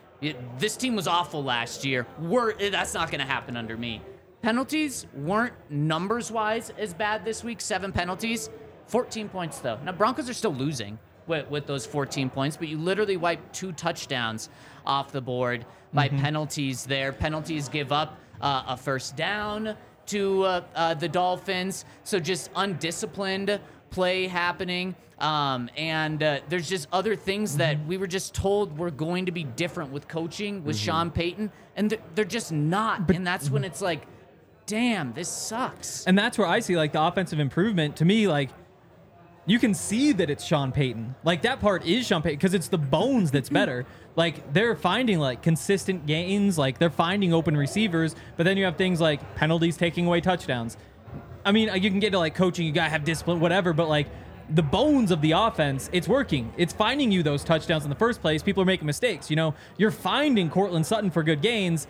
this team was awful last year. We're eh, that's not going to happen under me. Penalties weren't numbers wise as bad this week. Seven penalties, 14 points though. Now Broncos are still losing with, with those 14 points, but you literally wiped two touchdowns off the board by penalties there. Penalties give up uh, a first down to uh, uh, the Dolphins. So just undisciplined play happening. Um, and uh, there's just other things that we were just told were going to be different with coaching with Sean Payton, and they're, they're just not. and that's when it's like, damn, this sucks. And that's where I see like the offensive improvement. To me, like you can see that it's Sean Payton. Like that part is Sean Payton because it's the bones that's mm-hmm. better. like they're finding like consistent gains, like they're finding open receivers, but then you have things like penalties taking away touchdowns. I mean, you can get to like coaching, you gotta have discipline, whatever, but like the bones of the offense, it's working. It's finding you those touchdowns in the first place. People are making mistakes. You know, you're finding Courtland Sutton for good gains.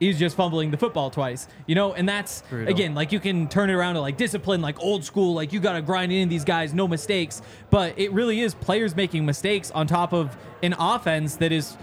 He's just fumbling the football twice, you know, and that's again like you can turn it around to like discipline, like old school, like you got to grind in these guys, no mistakes. But it really is players making mistakes on top of an offense that is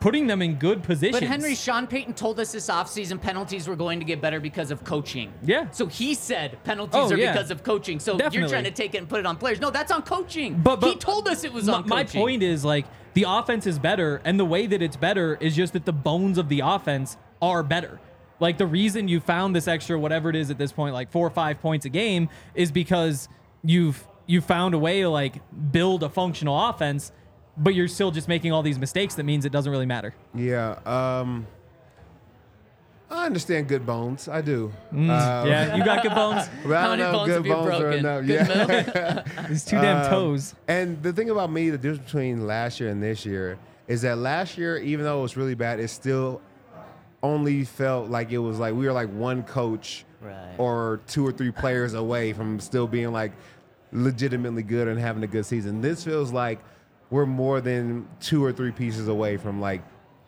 putting them in good positions. But Henry, Sean Payton told us this offseason penalties were going to get better because of coaching. Yeah. So he said penalties Oh, are yeah. because of coaching. So you're trying to take it and put it on players. No, that's on coaching. But, but he told us it was my, on my coaching. point is like the offense is better, and the way that it's better is just that the bones of the offense are better. Like the reason you found this extra whatever it is at this point, like four or five points a game, is because you've you found a way to like build a functional offense, but you're still just making all these mistakes. That means it doesn't really matter. Yeah. Um, I understand good bones. I do. Um, yeah, you got good bones. but I How don't many know bones good bones are broken? enough. Good Yeah. These two damn Um, toes. And the thing about me, the difference between last year and this year is that last year, even though it was really bad, it still only felt like it was like we were like one coach Right. or two or three players away from still being like legitimately good and having a good season. This feels like we're more than two or three pieces away from like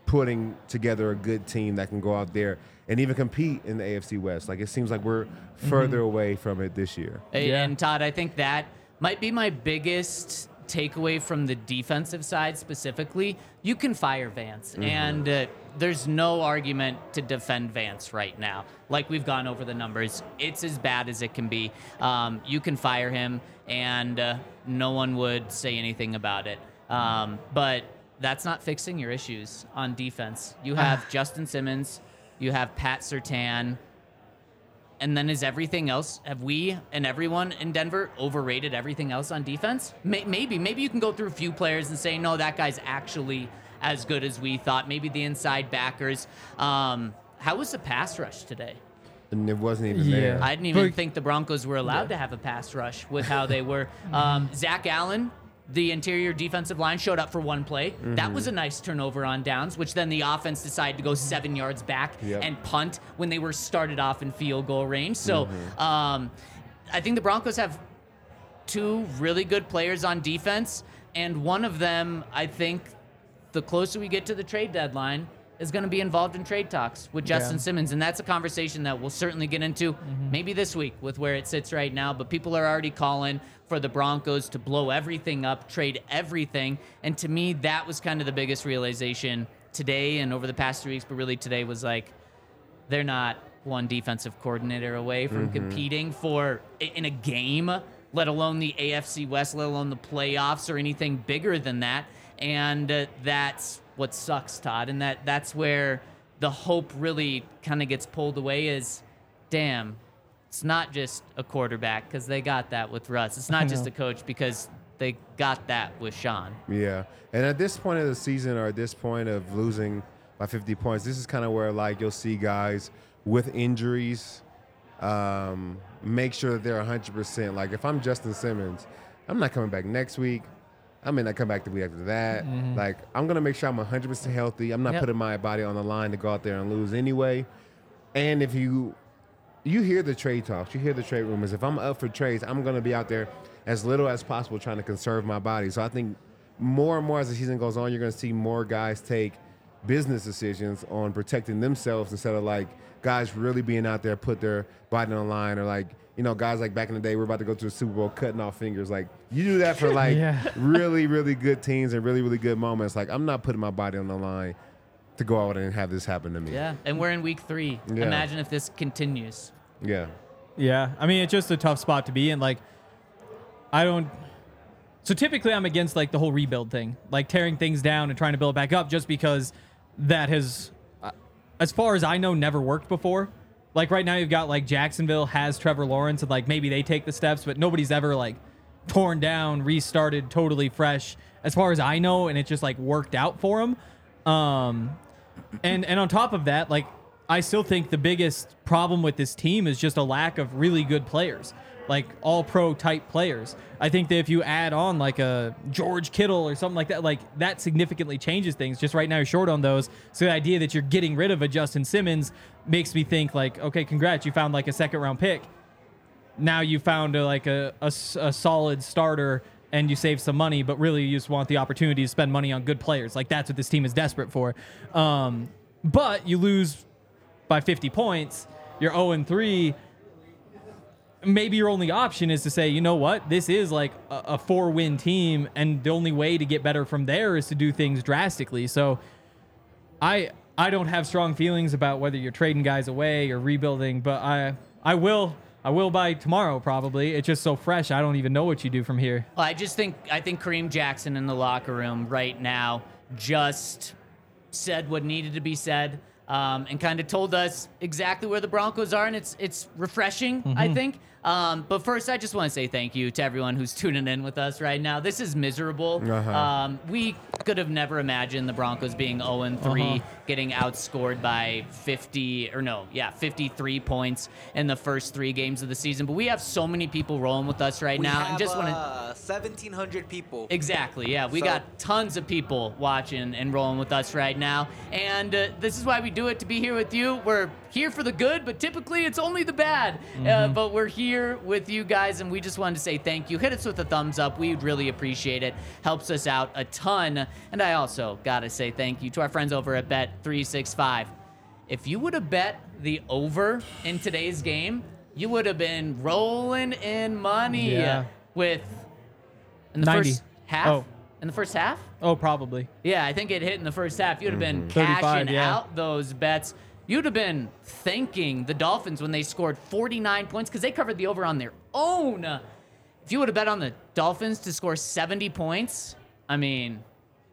putting together a good team that can go out there and even compete in the AFC West. Like it seems like we're mm-hmm. further away from it this year. And- Yeah. And Todd, I think that might be my biggest takeaway from the defensive side specifically. You can fire Vance, and uh, there's no argument to defend Vance right now. Like we've gone over the numbers, it's as bad as it can be. Um, you can fire him, and uh, no one would say anything about it. Um, but that's not fixing your issues on defense. You have Justin Simmons, you have Pat Surtain. And then is everything else? Have we and everyone in Denver overrated everything else on defense? May- maybe, maybe you can go through a few players and say, no, that guy's actually as good as we thought. Maybe the inside backers. Um, how was the pass rush today? And it wasn't even Yeah. there. I didn't even But- think the Broncos were allowed to have a pass rush with how they were. Um, Zach Allen, the interior defensive line, showed up for one play. That was a nice turnover on downs, which then the offense decided to go seven yards back Yep. and punt when they were started off in field goal range. So um, I think the Broncos have two really good players on defense, and one of them, I think, the closer we get to the trade deadline, is going to be involved in trade talks with Justin Yeah. Simmons, and that's a conversation that we'll certainly get into maybe this week with where it sits right now. But people are already calling for the Broncos to blow everything up, trade everything, and to me, that was kind of the biggest realization today and over the past three weeks. But really, today was like they're not one defensive coordinator away from Mm-hmm. competing for in a game, let alone the AFC West, let alone the playoffs or anything bigger than that. And uh, that's what sucks, Todd. And that that's where the hope really kind of gets pulled away. Is damn, it's not just a quarterback because they got that with Russ. It's not just a coach because they got that with Sean. Yeah. And at this point of the season or at this point of losing by 50 points, this is kind of where like you'll see guys with injuries um, make sure that they're 100%. Like if I'm Justin Simmons, I'm not coming back next week. I may not come back the week after that. Mm-hmm. Like I'm going to make sure I'm 100% healthy. I'm not Yep. putting my body on the line to go out there and lose anyway. And if you you hear the trade talks, you hear the trade rumors. If I'm up for trades, I'm going to be out there as little as possible trying to conserve my body. So I think more and more as the season goes on, you're going to see more guys take business decisions on protecting themselves instead of like guys really being out there put their body on the line or like you know guys like back in the day we're about to go to the Super Bowl cutting off fingers like you do that for like Yeah. really really good teams and really really good moments like I'm not putting my body on the line to go out and have this happen to me Yeah, and we're in week three. Yeah. Imagine if this continues. yeah Yeah, I mean it's just a tough spot to be in. Like, I don't. So typically, I'm against like the whole rebuild thing, like tearing things down and trying to build it back up, just because that has, uh, as far as I know, never worked before. Like right now, you've got like Jacksonville has Trevor Lawrence, and like maybe they take the steps, but nobody's ever like torn down, restarted, totally fresh, as far as I know, and it just like worked out for them. Um, and and on top of that, like I still think the biggest problem with this team is just a lack of really good players, like all pro type players. I think that if you add on like a George Kittle or something like that, like that significantly changes things. Just right now you're short on those. So the idea that you're getting rid of a Justin Simmons makes me think like, okay, congrats, you found like a second round pick. Now you found a, like a, a a solid starter and you save some money, but really you just want the opportunity to spend money on good players. Like that's what this team is desperate for. Um, but you lose by 50 points, you're 0 and 3. Maybe your only option is to say, you know what, this is like a, a four win team, and the only way to get better from there is to do things drastically. So I I don't have strong feelings about whether you're trading guys away or rebuilding, but I I will I will by tomorrow probably. It's just so fresh. I don't even know what you do from here. Well, I just think I think Kareem Jackson in the locker room right now just said what needed to be said um, and kind of told us exactly where the Broncos are, and it's it's refreshing. I think. Um, but first, I just want to say thank you to everyone who's tuning in with us right now. This is miserable. Uh-huh. Um, we could have never imagined the Broncos being 0 and 3, Uh-huh. getting outscored by 50 or no, yeah, 53 points in the first three games of the season. But we have so many people rolling with us right We now, have and just want to. uh, 1,700 people. Exactly. Yeah, we So- got tons of people watching and rolling with us right now, and uh, this is why we do it to be here with you. We're here for the good, but typically it's only the bad. Uh, but we're here with you guys, and we just wanted to say thank you. Hit us with a thumbs up. We'd really appreciate it. Helps us out a ton. And I also gotta say thank you to our friends over at Bet 365. If you would have bet the over in today's game, you would have been rolling in money Yeah. with in the 90. first half. Oh. In the first half? Oh, probably. Yeah, I think it hit in the first half. You'd have been 35, cashing yeah. out those bets. You'd have been thanking the Dolphins when they scored 49 points because they covered the over on their own. If you would have bet on the Dolphins to score 70 points, I mean,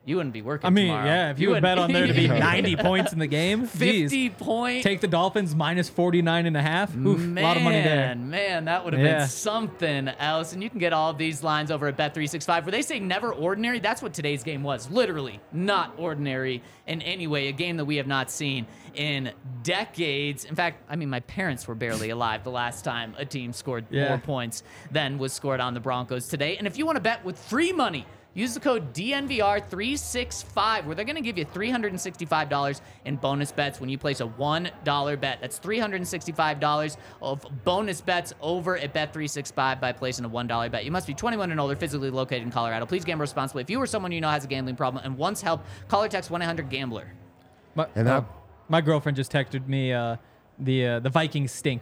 you wouldn't be working I mean, tomorrow. yeah, if you, would bet on there to be 90 points in the game, 50 geez. point. Take the Dolphins minus 49 and a half. Oof, a lot of money there. Man, man, that would have Yeah. been something else. And you can get all of these lines over at Bet365 where they say never ordinary. That's what today's game was. Literally, not ordinary in any way. A game that we have not seen in decades. In fact, I mean, my parents were barely alive the last time a team scored Yeah. more points than was scored on the Broncos today. And if you want to bet with free money, Use the code DNVR365 where they're going to give you $365 in bonus bets when you place a $1 bet. That's $365 of bonus bets over at Bet365 by placing a $1 bet. You must be 21 and older, physically located in Colorado. Please gamble responsibly. If you or someone you know has a gambling problem and wants help, call or text 1-800-GAMBLER. My, And uh, my girlfriend just texted me uh, the uh, the Vikings stink.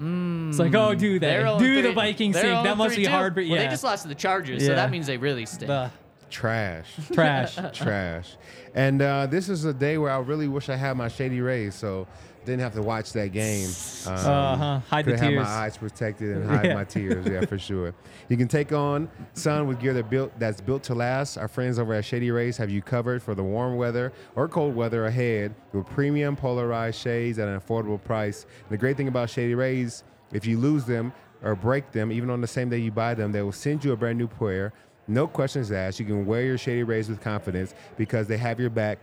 It's like, oh, do they? Do and the 3 Vikings they're stink? That must 3 be too. hard. But yeah, Well, they just lost to the Chargers, so that means they really stink. The- Trash. Trash. Trash. And uh, this is a day where I really wish I had my Shady Rays, so didn't have to watch that game. Um, Uh-huh. Hide the could have tears. my eyes protected and hide Yeah. my tears. Yeah, for sure. You can take on sun with gear that built that's built to last. Our friends over at Shady Rays have you covered for the warm weather or cold weather ahead with premium polarized shades at an affordable price. And the great thing about Shady Rays, if you lose them or break them, even on the same day you buy them, they will send you a brand new pair. No questions asked. You can wear your Shady Rays with confidence because they have your back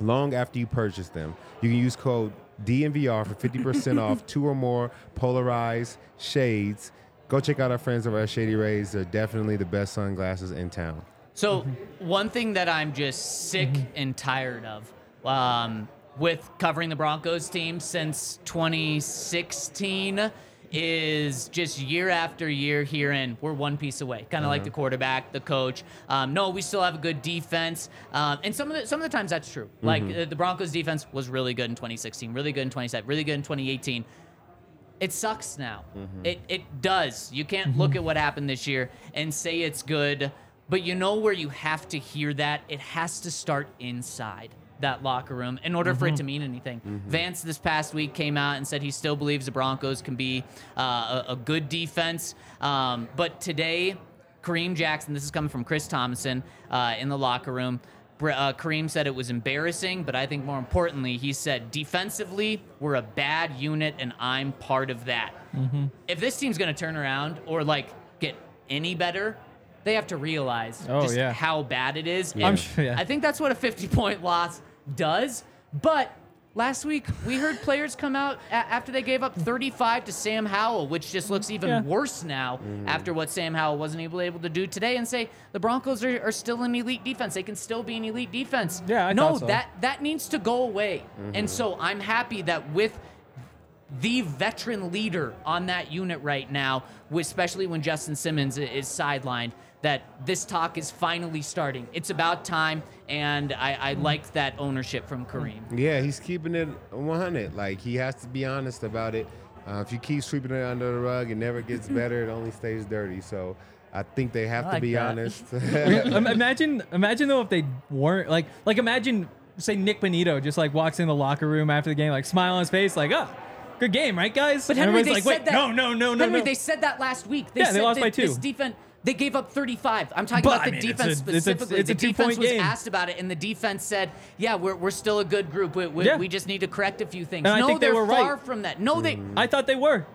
long after you purchase them. You can use code DNVR for 50% off two or more polarized shades. Go check out our friends over at Shady Rays. They're definitely the best sunglasses in town. So Mm-hmm. one thing that I'm just sick and tired of um, with covering the Broncos team since 2016 is just year after year herein we're one piece away kind of like the quarterback the coach. Um, no we still have a good defense. Um, and some of the some of the times that's true. Like uh, the broncos defense was really good in 2016 really good in 2017 really good in 2018 it sucks now. It it does. You can't look at what happened this year and say it's good, but you know where you have to hear that? It has to start inside that locker room in order for it to mean anything. Vance this past week came out and said he still believes the Broncos can be uh, a, a good defense, um, but today Kareem Jackson, this is coming from Chris Tomasson uh, in the locker room. Uh, Kareem said it was embarrassing, but I think more importantly, he said defensively, we're a bad unit and I'm part of that. If this team's going to turn around or like get any better, they have to realize Oh, just yeah. how bad it is. I'm sure- yeah. I think that's what a 50 point loss does. But last week, we heard players come out a- after they gave up 35 to Sam Howell, which just looks even Yeah. worse now after what Sam Howell wasn't able, able to do today, and say the Broncos are, are still an elite defense. They can still be an elite defense. Yeah, I no, thought so. that that needs to go away. Mm-hmm. And so I'm happy that with the veteran leader on that unit right now, especially when Justin Simmons is sidelined, that this talk is finally starting. It's about time, and I, I liked that ownership from Kareem. Yeah, he's keeping it 100. Like, he has to be honest about it. Uh, if you keep sweeping it under the rug, it never gets better. It only stays dirty. So I think they have I to be that. honest. Um, imagine, imagine though if they weren't like, like imagine say Nik Bonitto just like walks in the locker room after the game, like smile on his face, like, oh, good game, right, guys? But Henry, everybody's they like, said wait, that. no, no, no, no, Henry, no. they said that last week. They Yeah, they lost that by two. This defense, they gave up 35. I'm talking But, about I the mean, defense it's a- specifically. it's a the defense was game. asked about it, and the defense said, "Yeah, we're, we're still a good group. We, we, Yeah. we just need to correct a few things." And I no, they they're were far right. from that. No, they. Mm. I thought they were.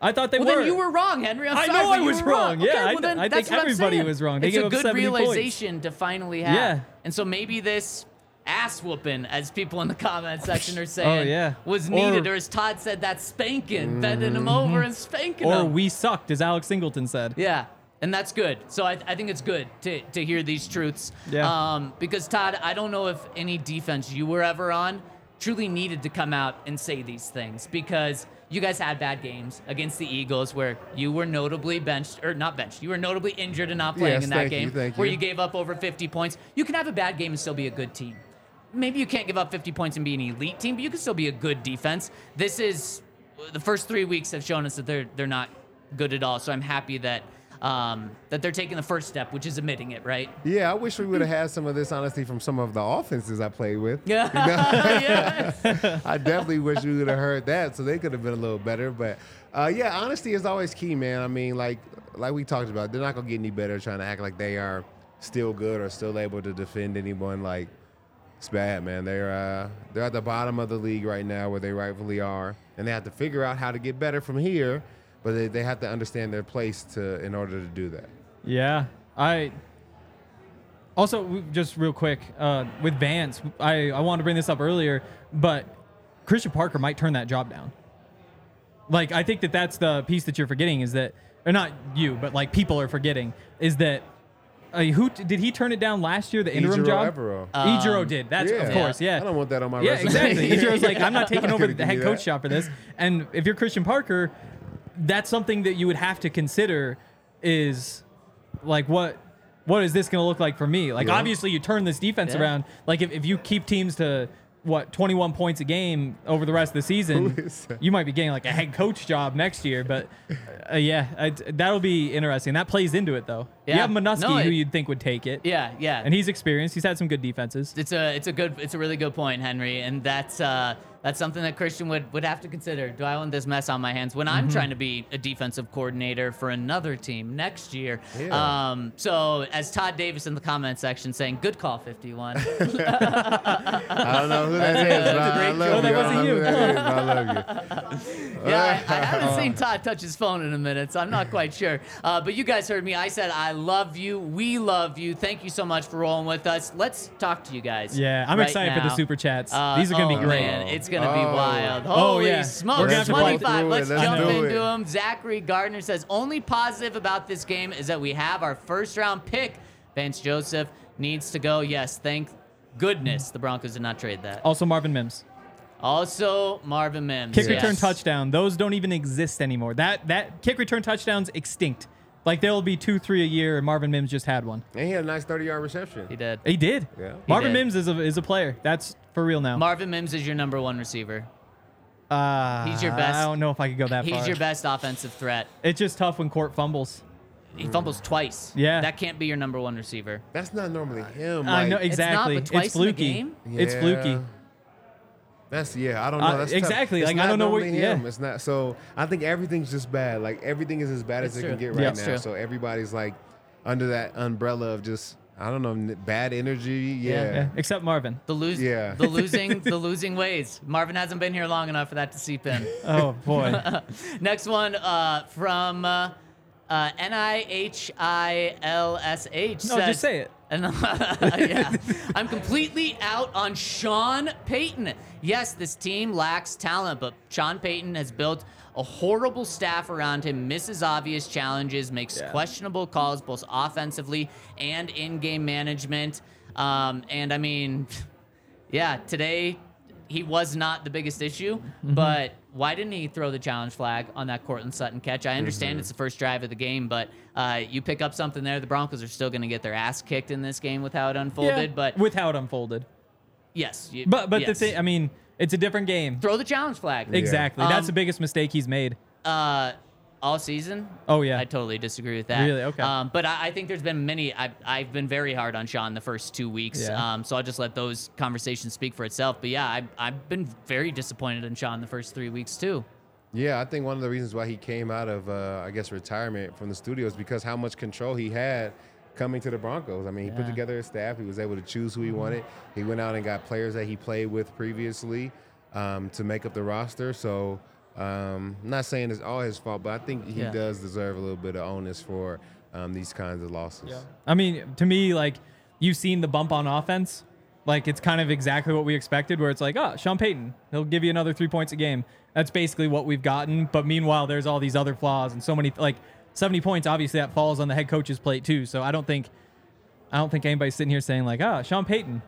I thought they Well, were. then you were wrong, Henry. I'm I sorry, know I was were wrong. Yeah, Okay, I well, then I think everybody was wrong. They it's gave a up good 70 points. realization to finally have. Yeah. And so maybe this ass whooping, as people in the comment section are oh, saying, Oh, yeah. was needed. Or, as Todd said, that spanking, bending him mm-hmm. over and spanking or him. we sucked, as Alex Singleton said. Yeah, and that's good. So I, I think it's good to, to hear these truths. Yeah. Um, because Todd, I don't know if any defense you were ever on truly needed to come out and say these things because you guys had bad games against the Eagles where you were notably benched or not benched. You were notably injured and not playing Yes, in that you, game thank where you. you gave up over 50 points. You can have a bad game and still be a good team. Maybe you can't give up 50 points and be an elite team, but you can still be a good defense. This is the first three weeks have shown us that they're they're not good at all. So I'm happy that um, that they're taking the first step, which is admitting it, right? yeah, I wish we would have had some of this honesty from some of the offenses I played with. Yeah. yeah. I definitely wish we would have heard that, so they could have been a little better. But uh, yeah, honesty is always key, man. I mean, like like we talked about, they're not gonna get any better trying to act like they are still good or still able to defend anyone. Like it's bad, man. They're uh, they're at the bottom of the league right now, where they rightfully are, and they have to figure out how to get better from here. But they, they have to understand their place to in order to do that. Yeah, I. Also, just real quick, uh, with Vance, I, I wanted to bring this up earlier, but Christian Parker might turn that job down. Like, I think that that's the piece that you're forgetting is that, or not you, but like people are forgetting, is that uh, who did he turn it down last year? The interim Ejiro job. Evero. Ejiro did. That's of course, yeah. I don't want that on my Yeah, resume. exactly. Ejiro's like, I'm not taking over the head coach that. job for this. And if you're Christian Parker, that's something that you would have to consider is like what what is this going to look like for me? Like Yeah. obviously you turn this defense Yeah. around. Like if, if you keep teams to what 21 points a game over the rest of the season, you might be getting like a head coach job next year. But uh, yeah, I, that'll be interesting. That plays into it though. You Yeah. have Minuski, No, who you'd think would take it. Yeah, yeah. And he's experienced. He's had some good defenses. it's a it's a good it's a really good point, Henry, and that's uh, that's something that Christian would would have to consider. Do I want this mess on my hands when Mm-hmm. I'm trying to be a defensive coordinator for another team next year? Yeah. Um, so as Todd Davis in the comment section saying, "Good call, 51." I don't know who that is, but I love you. That I don't know wasn't who you. that is, but I love you. yeah, I, I haven't seen Todd touch his phone in a minute, so I'm not quite sure. Uh, but you guys heard me. I said I love you. We love you. Thank you so much for rolling with us. Let's talk to you guys. Yeah, I'm right excited for the super chats. Uh, These are gonna oh, be great. Man, it's gonna be Oh. wild. Oh, Holy yeah. smokes! We're gonna have to play 25. Let's Let's jump into them. Zachary Gardner says only positive about this game is that we have our first round pick. Vance Joseph needs to go. Yes, thank goodness the Broncos did not trade that. Also, Marvin Mims. Also, Marvin Mims. Kick yes. return touchdown. Those don't even exist anymore. That that kick return touchdowns extinct. Like there'll be two, three a year, and Marvin Mims just had one. And he had a nice 30 yard reception. He did. He did. Yeah. He Marvin did. Mims is a is a player. That's for real now. Marvin Mims is your number one receiver. uh, he's your best- I don't know if I could go that He's far. He's your best offensive threat. It's just tough when Court fumbles. He fumbles twice. Yeah. That can't be your number one receiver. That's not normally him. I know like- It's not, exactly. but twice in the fluky. game? It's fluky. Yeah. That's yeah. I don't know. Uh, That's tough. exactly, It's like, I don't know what- normally him. yeah. It's not. So I think everything's just bad. Like everything is as bad as It's it can get right Yeah. now. True. So everybody's like under that umbrella of just I don't know n- bad energy. Yeah. Yeah, except Marvin. The lose, Yeah. the losing, the losing ways. Marvin hasn't been here long enough for that to seep in. Oh boy. Next one uh, from uh, uh, N I H I L S H. No, just say it. And, yeah. I'm completely out on Sean Payton. Yes, this team lacks talent, but Sean Payton has built a horrible staff around him, misses obvious challenges, makes Yeah. questionable calls both offensively and in game management. Um, and I mean, yeah, today he was not the biggest issue, Mm-hmm. but why didn't he throw the challenge flag on that Courtland Sutton catch? I understand Mm-hmm. it's the first drive of the game, but uh, you pick up something there. The Broncos are still going to get their ass kicked in this game with how it unfolded, Yeah, but with how it unfolded. yes. You, But but yes. the thing, I mean, it's a different game. throw the challenge flag. Exactly. That's Um, the biggest mistake he's made. Uh, all season. Oh, yeah. I totally disagree with that. Really? Okay. Um, but I, I think there's been many. I've, I've been very hard on Sean the first two weeks. Yeah. Um, so I'll just let those conversations speak for itself. But yeah, I, I've been very disappointed in Sean the first three weeks too. Yeah, I think one of the reasons why he came out of, uh, I guess, retirement from the studio is because how much control he had coming to the Broncos. I mean, he put together a staff. He was able to choose who he wanted. He went out and got players that he played with previously um, to make up the roster. So, um, I'm not saying it's all his fault, but I think he Yeah. does deserve a little bit of onus for um, these kinds of losses. I mean, to me, like you've seen the bump on offense. Like it's kind of exactly what we expected, where it's like, oh, Sean Payton, he'll give you another three points a game. That's basically what we've gotten. But meanwhile, there's all these other flaws and so many like 70 points. Obviously, that falls on the head coach's plate too. So I don't think, I don't think anybody's sitting here saying like, ah, Sean Payton,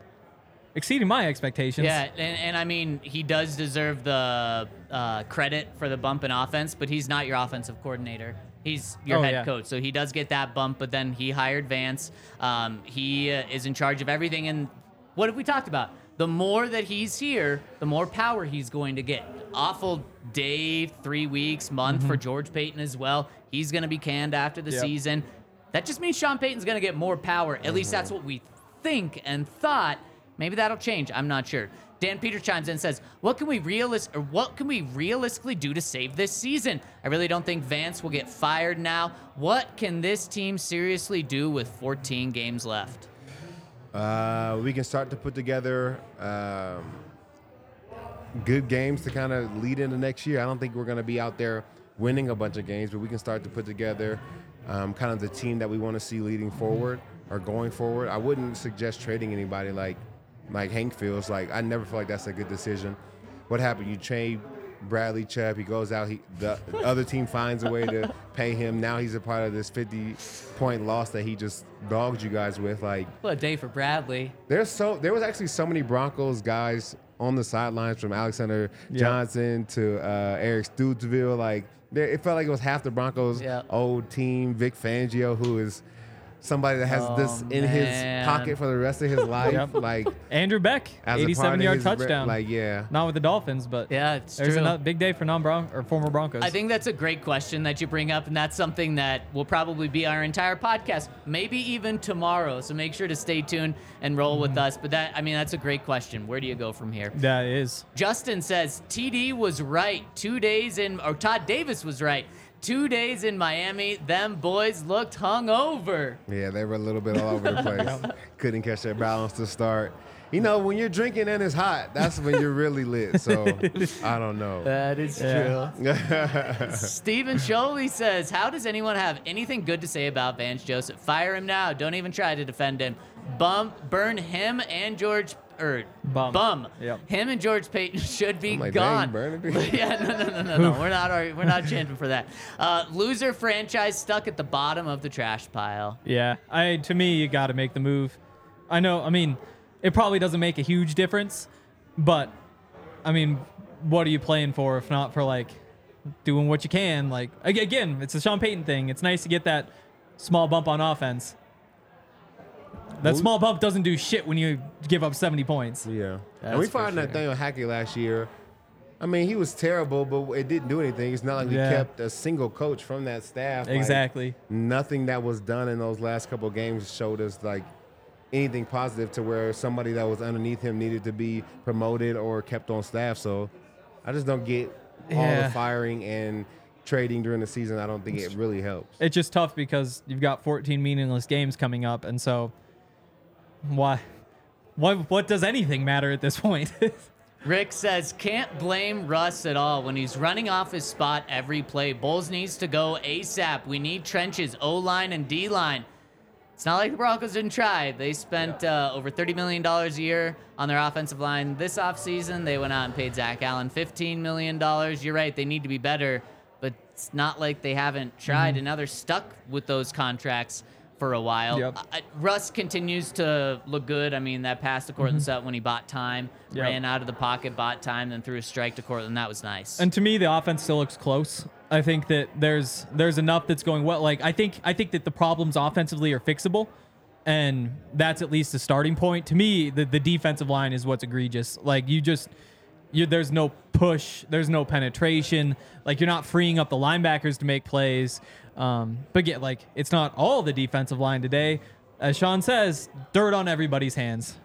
exceeding my expectations. Yeah, and, and I mean, he does deserve the uh, credit for the bump in offense, but he's not your offensive coordinator. He's your Oh, head yeah. coach, so he does get that bump. But then he hired Vance. Um, he uh, is in charge of everything. And what have we talked about? The more that he's here, the more power he's going to get. Awful day, three weeks, month for George Paton as well. He's going to be canned after the Yep. season. That just means Sean Payton's going to get more power. At least that's what we think and thought. Maybe that'll change. I'm not sure. Dan Peter chimes in and says, "What can we realist or what can we realistically do to save this season? I really don't think Vance will get fired now. What can this team seriously do with 14 games left?" Uh, we can start to put together um, good games to kind of lead into next year. I don't think we're going to be out there winning a bunch of games, but we can start to put together um, kind of the team that we want to see leading forward or going forward. I wouldn't suggest trading anybody like like Hank feels. Like I never feel like that's a good decision. What happened? You trade Bradley Chubb. He goes out. He the other team finds a way to pay him. Now he's a part of this 50 point loss that he just dogged you guys with. Like What a day for Bradley. there's so there was actually so many Broncos guys on the sidelines from Alexander Johnson to uh, Eric Stuteville. Like there, it felt like it was half the Broncos Yeah. old team. Vic Fangio, who is somebody that has this oh, in Oh, man. his pocket for the rest of his life. Yep. Like Andrew Beck, as a part 87 yard his re- touchdown. Like yeah, Not with the Dolphins, but Yeah, it's there's true. a big day for non-Bron or former Broncos. I think that's a great question that you bring up, and that's something that will probably be our entire podcast, maybe even tomorrow. So make sure to stay tuned and roll with mm-hmm. us. But that, I mean, that's a great question. Where do you go from here? that is. Justin says TD was right. Two days in, or Todd Davis was right. Two days in Miami, them boys looked hungover. yeah, they were a little bit all over the place. Couldn't catch their balance to start. You know, when you're drinking and it's hot, that's when you're really lit. So I don't know. That is Yeah. true. Stephen Sholey says, How does anyone have anything good to say about Vance Joseph? Fire him now. Don't even try to defend him. Bum, burn him and George. Or Bum. bum. Yep. Him and George Paton should be I'm like, gone. dang, yeah, no, no, no, no, no. We're not. already- We're not chanting for that. Uh, loser franchise stuck at the bottom of the trash pile. Yeah, I to me you got to make the move. I know. I mean, it probably doesn't make a huge difference, but I mean, what are you playing for if not for like doing what you can? Like again, it's a Sean Payton thing. It's nice to get that small bump on offense. That Well, small bump doesn't do shit when you give up 70 points. Yeah. That's and we for fired sure. Nathaniel Hackett last year. I mean, he was terrible, but it didn't do anything. It's not like we Yeah. kept a single coach from that staff. Like, Exactly. nothing that was done in those last couple of games showed us like anything positive to where somebody that was underneath him needed to be promoted or kept on staff. So I just don't get all Yeah. the firing and trading during the season. I don't think it really helps. It's just tough because you've got 14 meaningless games coming up, and so why? What what does anything matter at this point? Rick says, can't blame Russ at all when he's running off his spot every play. Bolles needs to go ASAP. We need trenches, O line and D line. It's not like the Broncos didn't try. They spent uh, over $30 million a year on their offensive line this offseason. They went out and paid Zach Allen $15 million. You're right, they need to be better, but it's not like they haven't tried, and now they're stuck with those contracts for a while. Yep. I- Russ continues to look good. I mean, that pass to Courtland mm-hmm. Sutton when he bought time, Yep. ran out of the pocket, bought time, then threw a strike to Courtland. That was nice. And to me, the offense still looks close. I think that there's there's enough that's going well. Like I think I think that the problems offensively are fixable, and that's at least a starting point. To me, the the defensive line is what's egregious. Like you just you there's no push, there's no penetration. Like you're not freeing up the linebackers to make plays. Um, but get like it's not all the defensive line today. As Sean says, dirt on everybody's hands.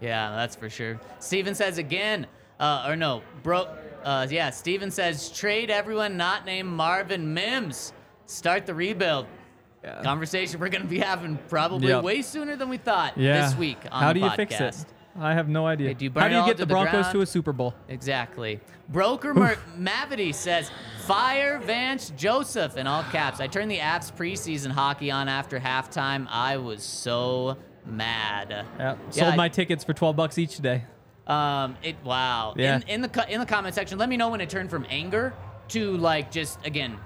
Yeah, that's for sure. Steven says again, uh, or no, bro. Uh, yeah, Steven says trade everyone not named Marvin Mims. Start the rebuild. Conversation we're going to be having probably Yep. way sooner than we thought Yeah. this week on How the do you podcast. fix it? I have no idea. Hey, do you burn How it do you all get to the the Broncos ground? to a Super Bowl? Exactly. Broker Mer- Mavity says, "Fire Vance Joseph" in all caps. I turned the Avs preseason hockey on after halftime. I was so mad. Yeah. Sold I- my tickets for 12 bucks each today. Um, it wow. Yeah. In, in the co- in the comment section, let me know when it turned from anger to like just again,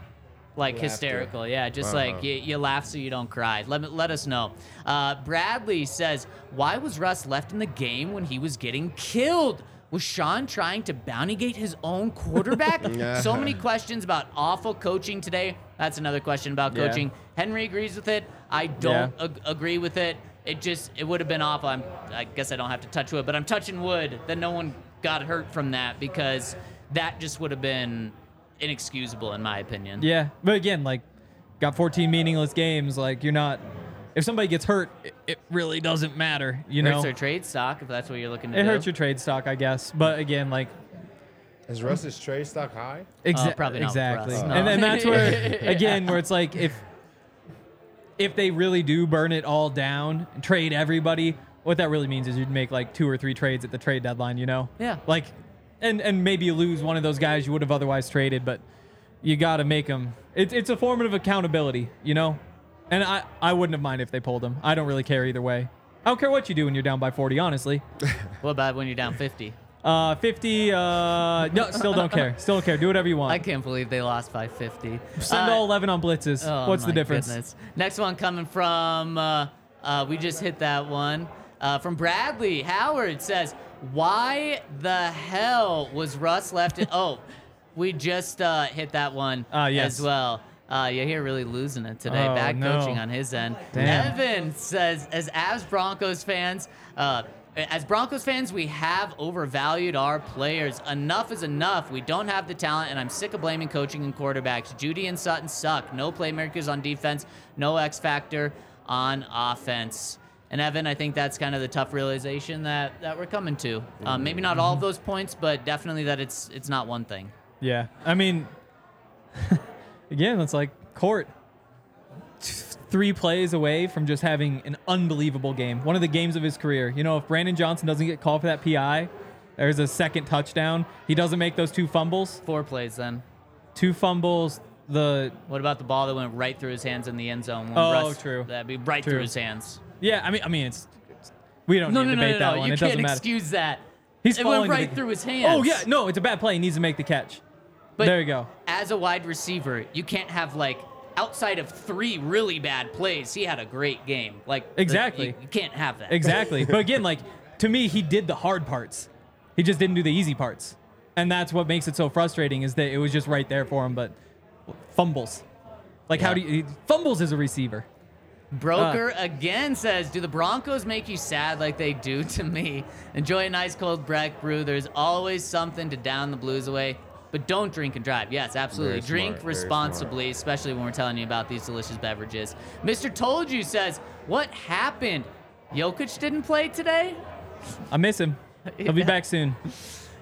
like Laughter. hysterical. Yeah, just Uh-huh. like you, you laugh so you don't cry. Let me let us know. Uh, Bradley says, why was Russ left in the game when he was getting killed? Was Sean trying to bounty gate his own quarterback? yeah. so many questions about awful coaching today. That's another question about Yeah. coaching. Henry agrees with it. I don't Yeah. ag- agree with it. It just it would have been awful. I'm, I guess I don't have to touch wood, but I'm touching wood that no one got hurt from that because that just would have been inexcusable in my opinion. Yeah, but again, like, got 14 meaningless games. Like, you're not. If somebody gets hurt, it, it really doesn't matter. You know, Hurts their trade stock if that's what you're looking to it do. hurts your trade stock, I guess. But again, like, Is Russ's trade stock high? exa- Uh, probably not with exactly. Russ, no. And then that's where, again, where it's like if if they really do burn it all down and trade everybody, what that really means is you'd make like two or three trades at the trade deadline. You know? Yeah. Like, and and maybe lose one of those guys you would have otherwise traded, but you got to make them. It's it's a form of accountability, you know. And I I wouldn't have minded if they pulled them. I don't really care either way. I don't care what you do when you're down by 40, honestly. What about when you're down 50? Uh, 50. Uh, no, still don't care. Still don't care. Do whatever you want. I can't believe they lost by 50. Send Uh, all 11 on blitzes. Oh What's the difference? goodness. Next one coming from, uh, uh, we just hit that one. Uh, from Bradley Howard says, Why the hell was Russ left in? oh, we just uh, hit that one Ah, yes. as well. Uh, yeah, here really losing it today. Oh, Bad no. coaching on his end. Damn. Evan says, as as Broncos fans, uh, as Broncos fans, we have overvalued our players. Enough is enough. We don't have the talent, and I'm sick of blaming coaching and quarterbacks. Jeudy and Sutton suck. No playmakers on defense. No X factor on offense. And Evan, I think that's kind of the tough realization that, that we're coming to. Um, maybe not all of those points, but definitely that it's it's not one thing. Yeah, I mean, again, it's like court. Three plays away from just having an unbelievable game. One of the games of his career. You know, if Brandon Johnson doesn't get called for that PI, there's a second touchdown. He doesn't make those two fumbles. Four plays then. Two fumbles. The What about the ball that went right through his hands in the end zone? when Oh, Russ- true. That'd be right True. through his hands. Yeah, I mean, I mean, it's, we don't No, need no, to no, debate no, that no. one. You it can't doesn't matter. excuse that. He's it went falling to right the- through his hands. Oh yeah, no, it's a bad play. He needs to make the catch. But there you go. As a wide receiver, you can't have like outside of three really bad plays. He had a great game. Like Exactly. you, you can't have that. Exactly. but again, like to me, he did the hard parts. He just didn't do the easy parts. And that's what makes it so frustrating is that it was just right there for him, but fumbles. Like how do you fumbles as a receiver? Broker Uh. again says, "Do the Broncos make you sad like they do to me? Enjoy a nice cold Breck brew. There's always something to down the blues away, but don't drink and drive. Yes, absolutely. Drink smart, responsibly, especially when we're telling you about these delicious beverages." Mister told you says, "What happened? Jokic didn't play today." I miss him. He'll be back soon.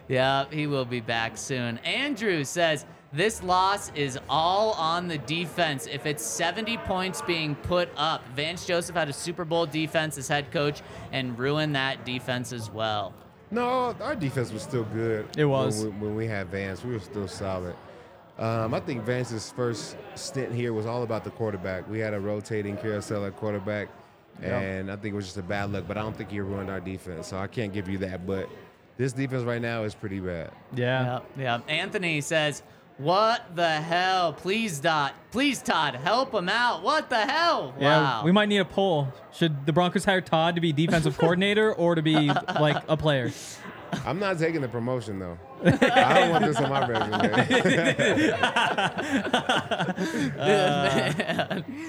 Yeah, he will be back soon. Andrew says this loss is all on the defense. If it's 70 points being put up, Vance Joseph had a Super Bowl defense as head coach and ruined that defense as well. No, our defense was still good. It was. when we, when we had Vance. We were still solid. Um, I think Vance's first stint here was all about the quarterback. We had a rotating carousel at quarterback, and I think it was just a bad look. But I don't think he ruined our defense, so I can't give you that. But this defense right now is pretty bad. Yeah. Yeah, yeah. Anthony says, "What the hell? Please, Dot. Please, Todd, help him out. What the hell? Yeah, wow. we might need a poll. Should the Broncos hire Todd to be defensive coordinator or to be like a player? I'm not taking the promotion though. I don't want this on my resume.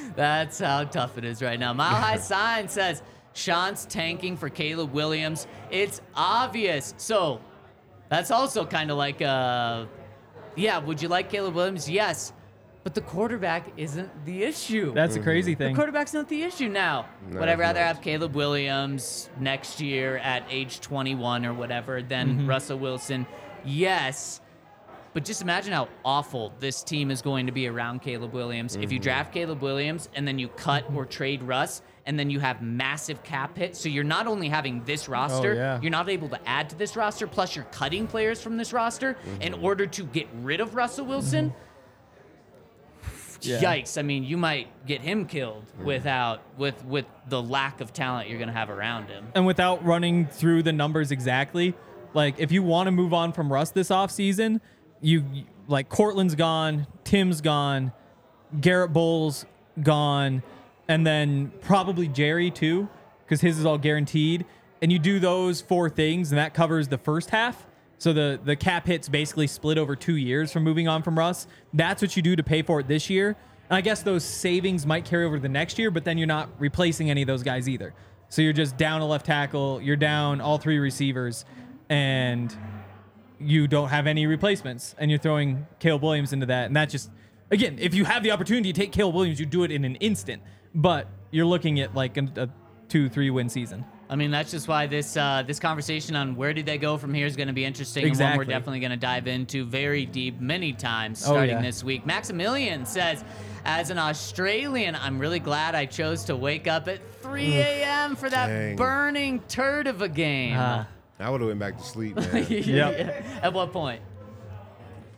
That's how tough it is right now. Mile High Sign says Sean's tanking for Caleb Williams. It's obvious. So that's also kind of like, uh, yeah, would you like Caleb Williams? Yes. But the quarterback isn't the issue. That's a crazy thing. the quarterback's not the issue now. No, Would I it's rather not. have Caleb Williams next year at age 21 or whatever than Mm-hmm. Russell Wilson? Yes. But just imagine how awful this team is going to be around Caleb Williams. If you Mm-hmm. draft Caleb Williams and then you cut or trade Russ, and then you have massive cap hit. So you're not only having this oh, roster, Oh, yeah. you're not able to add to this roster, plus you're cutting players from this roster in mm-hmm. order to get rid of Russell Wilson. Yeah. Yikes! I mean, you might get him killed mm-hmm. without with with the lack of talent you're gonna have around him. and without running through the numbers exactly, like if you want to move on from Russ this offseason, you like Courtland's gone, Tim's gone, Garett Bolles gone, and then probably Jerry too, because his is all guaranteed. And you do those four things, and that covers the first half. So the the cap hits basically split over two years from moving on from Russ. That's what you do to pay for it this year. And I guess those savings might carry over to the next year, but then you're not replacing any of those guys either. So you're just down a left tackle, you're down all three receivers, and you don't have any replacements, and you're throwing Caleb Williams into that, and that just again, if you have the opportunity to take Caleb Williams, you do it in an instant. But you're looking at like a, a two, three win season. I mean, that's just why this uh, this conversation on where did they go from here is going to be interesting Exactly. and one we're definitely going to dive into very deep many times Oh, starting yeah. this week. Maximilian says, as an Australian, I'm really glad I chose to wake up at 3 a.m. for that Dang. burning turd of a game. Ah. I would have went back to sleep, man. Yep. At what point?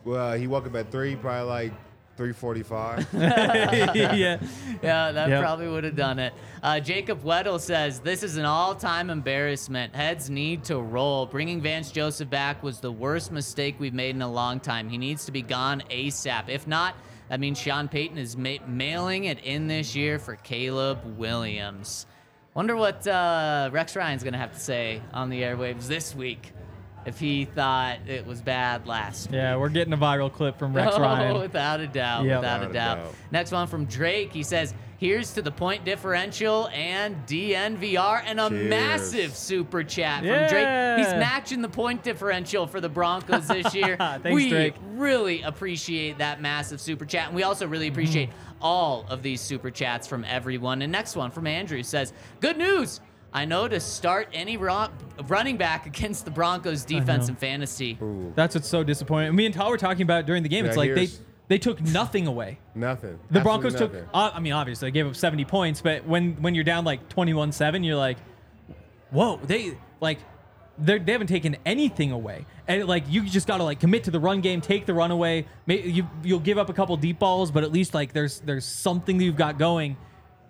well, he woke up at three, probably like three forty-five. yeah. Yeah, that Yep. probably would have done it. Uh, Jacob Weddle says this is an all-time embarrassment. Heads need to roll. Bringing Vance Joseph back was the worst mistake we've made in a long time. He needs to be gone ASAP. If not, that means Sean Payton is ma- mailing it in this year for Caleb Williams. Wonder what uh, Rex Ryan's gonna have to say on the airwaves this week. If he thought it was bad last Yeah, we're getting a viral clip from Rex oh, Ryan. without a doubt. Yep. Without, a, Without a doubt. doubt. Next one from Drake. He says, Here's to the point differential and DNVR and a Cheers. massive super chat from Drake. He's matching the point differential for the Broncos this year. Thanks, we Drake. really appreciate that massive super chat. And we also really appreciate mm. all of these super chats from everyone. And next one from Andrew says, Good news. I know to start any ro- running back against the Broncos defense know. in fantasy. Ooh, That's what's so disappointing. Me and Tal were talking about it during the game. Yeah, it's like they here's- they took nothing away. nothing. The Absolutely Broncos took. nothing. Uh, I mean, obviously, they gave up 70 points, but when when you're down like 21-7, you're like, whoa, they like they they haven't taken anything away, and like you just got to like commit to the run game, take the run away. May, you you'll give up a couple deep balls, but at least like there's there's something that you've got going.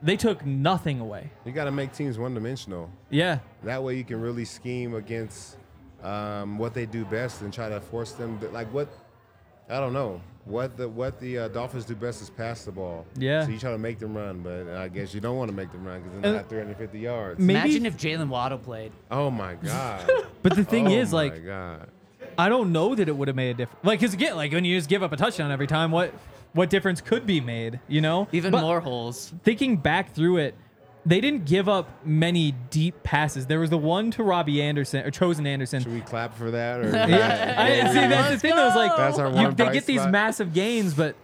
They took nothing away. You got to make teams one dimensional. Yeah, That way you can really scheme against um, what they do best and try to force them to, like what I don't know what the what the uh, Dolphins do best is pass the ball. Yeah. So you try to make them run, but I guess you don't want to make them run because then they Uh, have 350 yards. Maybe- Imagine if Jaylen Waddle played. oh my god. but the thing oh is, my like, god. I don't know that it would have made a difference. Like, cause again, like when you just give up a touchdown every time, what what difference could be made? You know, Even But- more holes. thinking back through it, they didn't give up many deep passes. There was the one to Robbie Anderson or Chosen Anderson. Should we clap for that or? Yeah, I, see that's the thing. though, is like That's our you, they get these spot. massive gains, but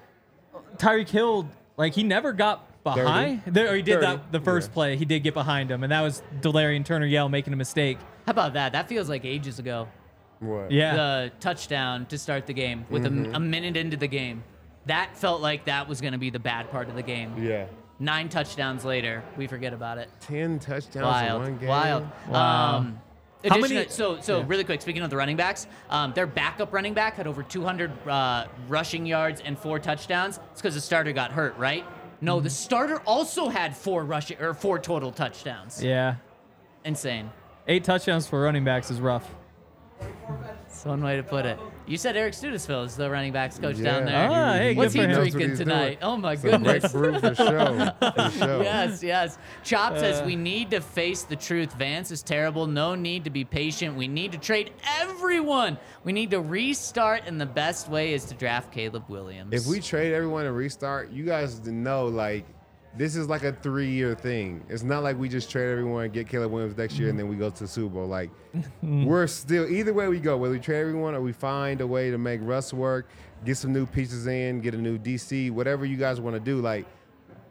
Tyreek Hill, like he never got behind. There, or he did 30. that the first Yeah. play. He did get behind him, and that was Delarrin Turner-Yell making a mistake. How about that? That feels like ages ago. What? Yeah, The touchdown to start the game with Mm-hmm. a minute into the game. That felt like that was going to be the bad part of the game. Yeah. Nine touchdowns later, we forget about it. Ten touchdowns in one game. wild. Wow. Um, How many- So, so Yeah. really quick. Speaking of the running backs, um, their backup running back had over 200 uh, rushing yards and four touchdowns. It's because the starter got hurt, right? No, Mm-hmm. the starter also had four rushing or four total touchdowns. yeah. Insane. Eight touchdowns for running backs is rough. That's one way to put it. You said Eric Studesville is the running backs coach down there. Ah, hey, What's he for him. knows what drinking he's tonight? doing. Oh my It's a great goodness. brew for show. For show. Yes, yes. Chop says Uh. we need to face the truth. Vance is terrible. No need to be patient. We need to trade everyone. We need to restart, and the best way is to draft Caleb Williams. If we trade everyone and restart, you guys know like this is like a three-year thing. It's not like we just trade everyone, get Caleb Williams next year, and then we go to the Super Bowl. Like we're still either way we go, whether we trade everyone or we find a way to make Russ work, get some new pieces in, get a new DC, whatever you guys want to do. Like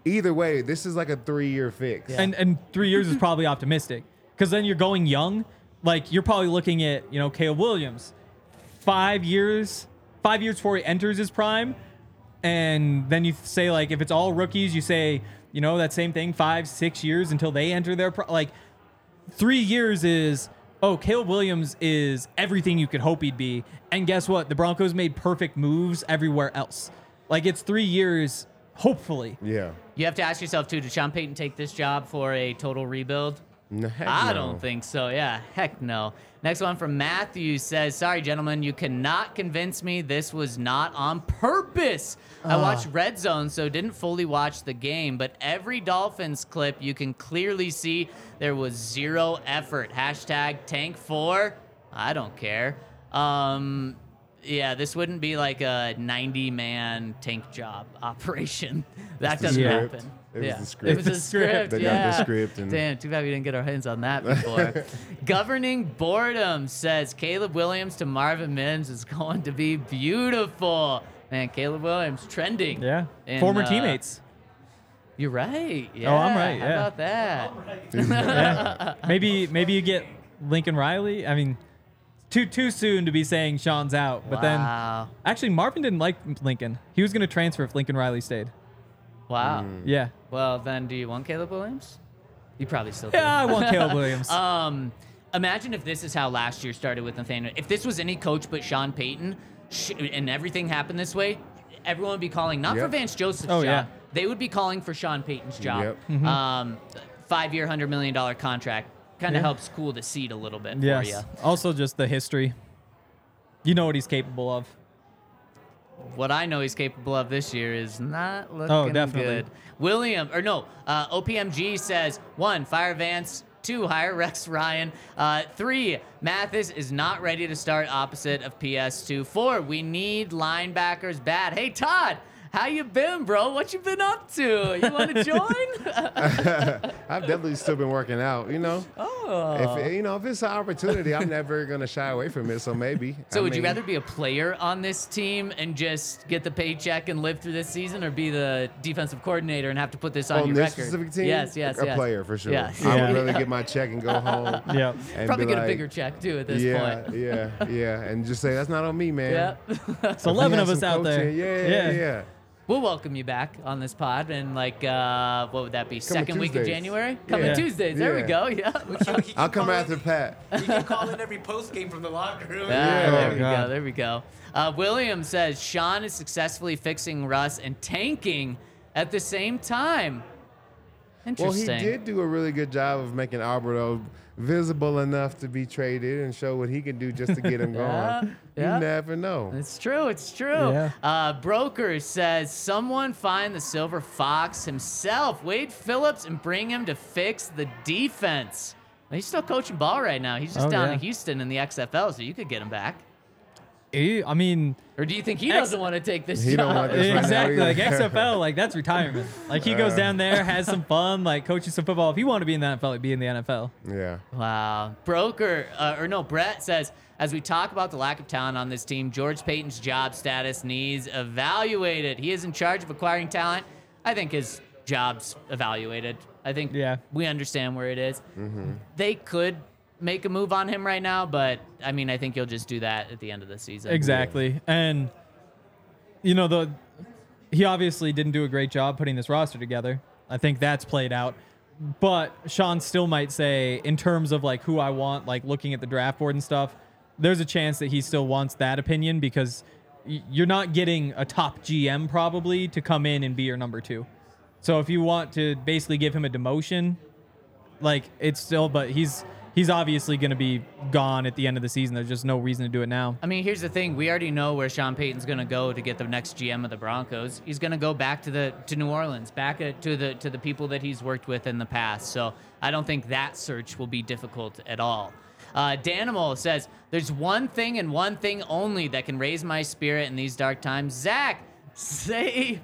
either way, this is like a three-year fix. And and three years is probably optimistic because then you're going young. Like you're probably looking at you know Caleb Williams, five years, five years before he enters his prime, and then you say like if it's all rookies, you say you know that same thing, five six years until they enter their pri- like three years is oh Caleb Williams is everything you could hope he'd be, and guess what? The Broncos made perfect moves everywhere else. Like it's three years, hopefully. yeah. you have to ask yourself too: Did Sean Payton take this job for a total rebuild? No, I no. don't think so. Yeah, heck no. Next one from Matthew says, "Sorry, gentlemen, you cannot convince me this was not on purpose. I watched Red Zone, so didn't fully watch the game, but every Dolphins clip you can clearly see there was zero effort. Hashtag Tank Four. I don't care. Um." Yeah, this wouldn't be like a 90 man tank job operation. That doesn't happen. It was yeah. the It was the script. They got the yeah. script and- Damn, too bad we didn't get our hands on that before. Governing boredom says Caleb Williams to Marvin Mims is going to be beautiful. Man, Caleb Williams trending. Yeah, in, former uh, teammates. You're right. Yeah. Oh, I'm right, How about that? yeah. Maybe maybe you get Lincoln Riley. I mean, too too soon to be saying Sean's out. But wow. then actually Marvin didn't like Lincoln. He was going to transfer if Lincoln Riley stayed. Wow. Mm. Yeah. Well, then, do you want Caleb Williams? You probably still do. Yeah, I want Caleb Williams. Um, imagine if this is how last year started with Nathaniel. If this was any coach but Sean Payton, sh- and everything happened this way, everyone would be calling not for Yep. Vance Joseph's Oh, job. yeah. They would be calling for Sean Payton's job. Yep. Mm-hmm. Um, five-year, hundred million dollar contract kind of Yeah. helps cool the seat a little bit for yes. you. Also, just the history. You know what he's capable of. What I know he's capable of this year is not looking Oh, definitely. good. William, or no, uh, OPMG says one, fire Vance Two, hire Rex Ryan. Uh, three, Mathis is not ready to start opposite of PS2. Four, we need linebackers bad. Hey, Todd. How you been, bro? What you been up to? You want to join? I've definitely still been working out. You know, oh. if you know if it's an opportunity, I'm never gonna shy away from it. So maybe. So I would you rather be a player on this team and just get the paycheck and live through this season, or be the defensive coordinator and have to put this on, on your this record? specific team? Yes, yes, a yes. player for sure. Yeah. I would rather get my check and go home. Yeah. Probably be get a bigger check too at this yeah, point. yeah, yeah, yeah, and just say that's not on me, man. Yeah. So If 11 of us some out there. coaching, Yeah, yeah, yeah. We'll welcome you back on this pod and like uh, what would that be? Second week of Tuesdays. January? Coming Yeah. Tuesdays. There we Yeah. go. Yeah. I'll come after Pat. You can call in every post game from the locker room. Ah, Yeah. there Oh, we God. go. There we go. Uh, William says Sean is successfully fixing Russ and tanking at the same time. Interesting. Well, he Interesting. did do a really good job of making Alberto visible enough to be traded and show what he can do just to get him Yeah, going. Yeah. You never know. It's true. It's true. Yeah. Uh, Broker says someone find the Silver Fox himself, Wade Phillips, and bring him to fix the defense. He's still coaching ball right now. He's just Oh, down yeah. in Houston in the XFL, so you could get him back. Eh, I mean, Or do you think he X- doesn't want to take this He don't job? want this right now exactly. Like either. XFL, like that's retirement. Like he goes down there, has some fun, like coaches some football. If he wanted to be in the NFL, he'd be in the NFL. Yeah. Wow. Broker, uh, or no, Brett says, as we talk about the lack of talent on this team, George Paton's job status needs evaluated. He is in charge of acquiring talent. I think his job's evaluated. I think Yeah. we understand where it is. They could make a move on him right now, but I mean, I think you'll just do that at the end of the season. Exactly. And you know, the he obviously didn't do a great job putting this roster together. I think that's played out. But Sean still might say, in terms of like who I want, like looking at the draft board and stuff, there's a chance that he still wants that opinion because you're not getting a top GM probably to come in and be your number two. So if you want to basically give him a demotion, like it's still, but he's he's obviously going to be gone at the end of the season. There's just no reason to do it now. I mean, here's the thing: we already know where Sean Payton's going to go to get the next GM of the Broncos. He's going to go back to the to New Orleans, back to the to the people that he's worked with in the past. So I don't think that search will be difficult at all. Uh, Danimal says, "There's one thing and one thing only that can raise my spirit in these dark times." Zach, say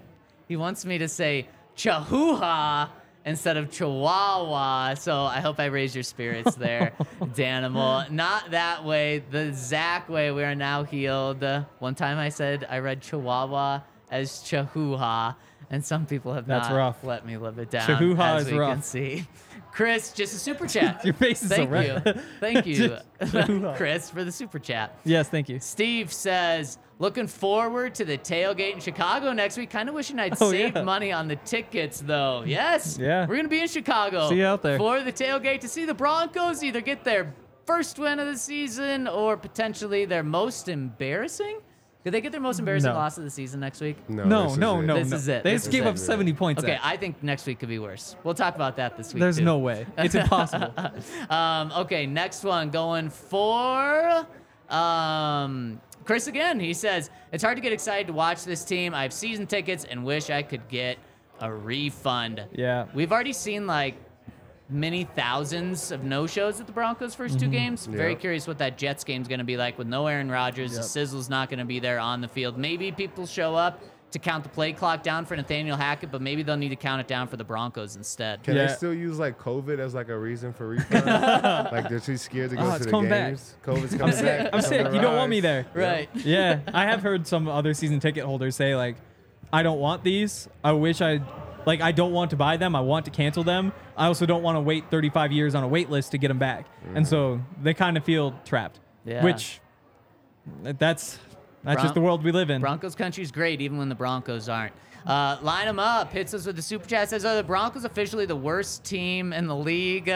he wants me to say Chahuha instead of Chihuahua. So I hope I raise your spirits there, Danimal. Not that way, the Zach way. We are now healed. One time I said I read Chihuahua as Chahuha, and some people have That's not rough. let me live it down. Chahuha as is we can see. Chris, just a super chat. Your face is so Thank red. you. Thank you, Chris, for the super chat. Yes, thank you. Steve says, looking forward to the tailgate in Chicago next week. Kind of wishing I'd Oh, saved yeah. money on the tickets, though. Yes. Yeah. We're going to be in Chicago. See you out there. For the tailgate to see the Broncos either get their first win of the season or potentially their most embarrassing. Did they get their most embarrassing No. loss of the season next week? No, No, this no, it. no, This no. is it. They This just gave it. up 70 points. Okay, there. I think next week could be worse. We'll talk about that this week. There's too. no way. It's impossible. Um, okay, next one going for um, Chris again. He says it's hard to get excited to watch this team. I have season tickets and wish I could get a refund. Yeah. we've already seen like many thousands of no shows at the Broncos' 1st Mm-hmm. two games. Very curious what that Jets game's going to be like with no Aaron Rodgers. The sizzle's not going to be there on the field. Maybe people show up. To count the play clock down for Nathaniel Hackett, but maybe they'll need to count it down for the Broncos instead. Can Yeah. they still use like COVID as like a reason for refund? like they're too scared to go Oh, to the coming back. games. COVID's coming back. I'm sick. on the You don't want me there. Right. Yeah, I have heard some other season ticket holders say like, I don't want these. I wish I, like, I don't want to buy them. I want to cancel them. I also don't want to wait 35 years on a wait list to get them back. And mm-hmm. so they kind of feel trapped. Yeah. Which, that's that's Bron- just the world we live in. Broncos country's great, even when the Broncos aren't. Uh, line them up. Hits us with the super chat. Says, "Are the Broncos officially the worst team in the league?"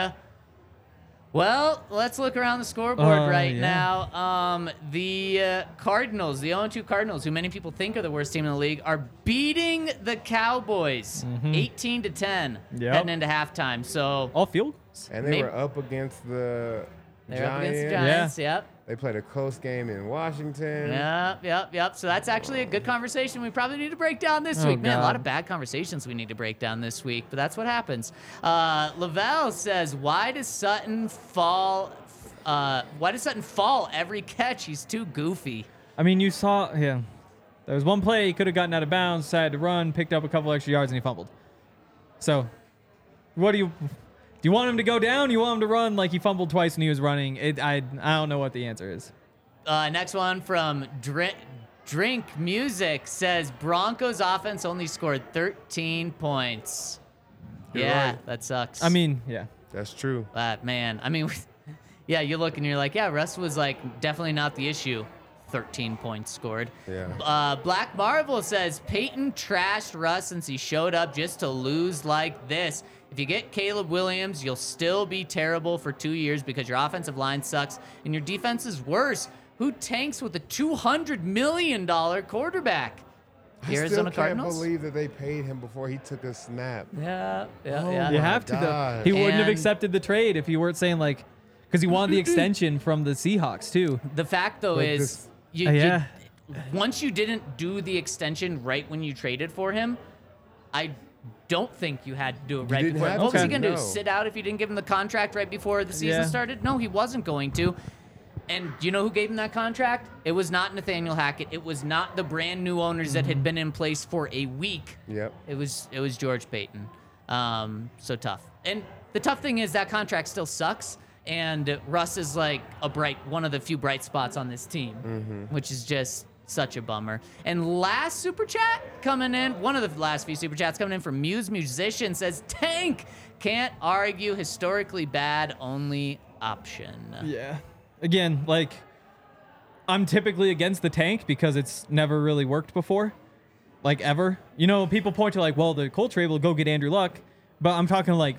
Well, let's look around the scoreboard Uh, right yeah. now. Um, the uh, Cardinals, the 0-2 Cardinals, who many people think are the worst team in the league, are beating the Cowboys, 18 to 10, Mm-hmm. Yep. heading into halftime. So All field goals. And they Maybe- were up against the they're up against the Giants. Giants. Yep. They played a close game in Washington. Yep, yep, yep. So that's actually a good conversation we probably need to break down this Oh, week. Man, a lot of bad conversations we need to break down this week, but that's what happens. Uh, Lavelle says, "Why does Sutton fall? Uh, why does Sutton fall every catch? He's too goofy." I mean, you saw, yeah. There was one play he could have gotten out of bounds, decided to run, picked up a couple extra yards, and he fumbled. So, what do you do? You want him to go down? You want him to run like he fumbled twice and he was running? It, I I don't know what the answer is. Uh, next one from Drink, Drink Music says Broncos offense only scored 13 points. You're yeah, right. that sucks. I mean, yeah. That's true. That man. I mean, yeah, you look and you're like, yeah, Russ was like definitely not the issue. 13 points scored. Yeah. Uh, Black Marvel says Payton trashed Russ since he showed up just to lose like this. If you get Caleb Williams, you'll still be terrible for two years because your offensive line sucks and your defense is worse. Who tanks with a $200 million quarterback? The I still can't Cardinals? believe that they paid him before he took a snap. Yeah, yeah, Oh yeah. You have to. Though. God. He wouldn't have And- accepted the trade if you weren't saying like, because he wanted the extension from the Seahawks too. The fact though Like is, this- you, Uh, you- yeah. once you didn't do the extension right when you traded for him, I don't think you had to do it right before. What was he gonna do? Sit out if you didn't give him the contract right before the season Yeah. started? No, he wasn't going to. And do you know who gave him that contract? It was not Nathaniel Hackett. It was not the brand new owners that Mm-hmm. had been in place for a week. Yep. It was it was George Paton. Um, so tough. And the tough thing is that contract still sucks. And Russ is like a bright one of the few bright spots on this team, which is just such a bummer. And last super chat coming in, one of the last few super chats coming in from Muse Musician says Tank can't argue historically bad only option. Yeah. Again, like, I'm typically against the tank because it's never really worked before, like ever. You know, people point to like, well, the Colts were able to go get Andrew Luck, but I'm talking like,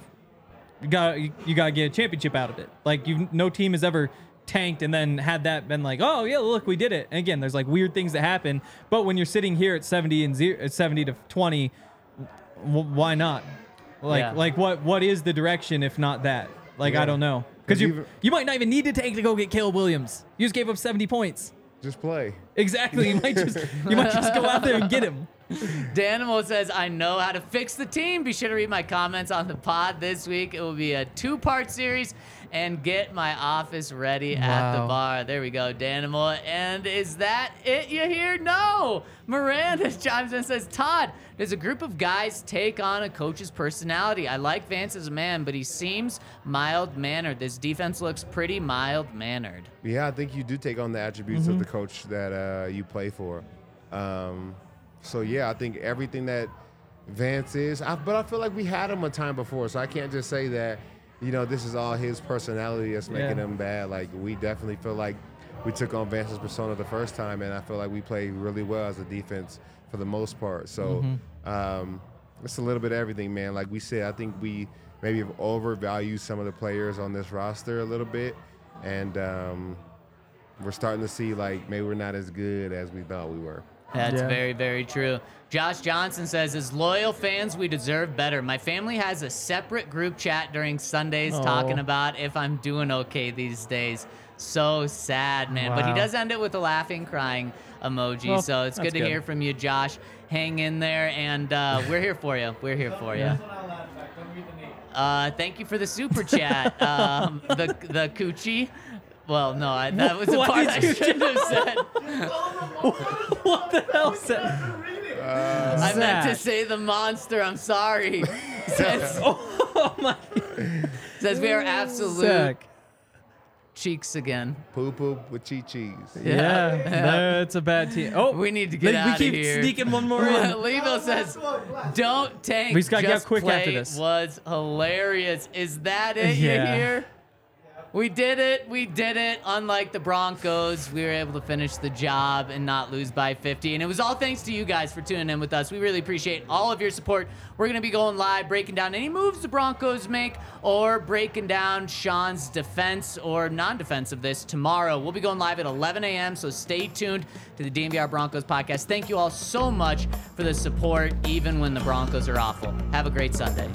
you got you, you got to get a championship out of it. Like, you no team has ever tanked and then had that been like, oh yeah, look, we did it. And again, there's like weird things that happen, but when you're sitting here at 70 and zero, at 70 to 20, w- why not? Like, Yeah. like what what is the direction if not that? Like, Yeah. I don't know. because you you might not even need to tank to go get Caleb Williams. You just gave up 70 points. Just play. Exactly. You might just you might just go out there and get him. Danimal says, I know how to fix the team. Be sure to read my comments on the pod this week. It will be a two part series and get my office ready at the bar. There we go, Danimal. And is that it you hear? No. Miranda chimes in and says, Todd, does a group of guys take on a coach's personality? I like Vance as a man, but he seems mild mannered. This defense looks pretty mild mannered. Yeah, I think you do take on the attributes Mm-hmm. of the coach that uh, you play for. Um, so yeah, I think everything that Vance is, I, but I feel like we had him a time before, so I can't just say that. You know, this is all his personality that's making Yeah. him bad. Like we definitely feel like we took on Vance's persona the first time, and I feel like we played really well as a defense for the most part. So Mm-hmm. um, it's a little bit of everything, man. Like we said, I think we maybe have overvalued some of the players on this roster a little bit, and um, we're starting to see like maybe we're not as good as we thought we were. That's Yeah. very, very true. Josh Johnson says, as loyal fans, we deserve better. My family has a separate group chat during Sundays Oh. talking about if I'm doing okay these days. So sad, man. But he does end it with a laughing, crying emoji. Well, so it's good to good. hear from you, Josh. Hang in there, and uh, we're here for you. We're here for you. Uh, thank you for the super chat. Um, the the coochie. Well, no, I, that was the Why part did I you shouldn't have said. what the hell is that? I meant to Zach. say the monster. I'm sorry. says, Oh my says we are absolute Zach. cheeks again. Poo poo with chi cheese. Yeah, that's a bad team. Oh, We need to get we out of We keep here. sneaking one more in. Levo says, "Don't tank." We just gotta get just quick after play this. Was hilarious. Is that it? You Yeah. hear? We did it. We did it. Unlike the Broncos, we were able to finish the job and not lose by 50. And it was all thanks to you guys for tuning in with us. We really appreciate all of your support. We're going to be going live, breaking down any moves the Broncos make, or breaking down Sean's defense or non defense of this tomorrow. We'll be going live at 11 a.m., so stay tuned to the DNVR Broncos podcast. Thank you all so much for the support, even when the Broncos are awful. Have a great Sunday.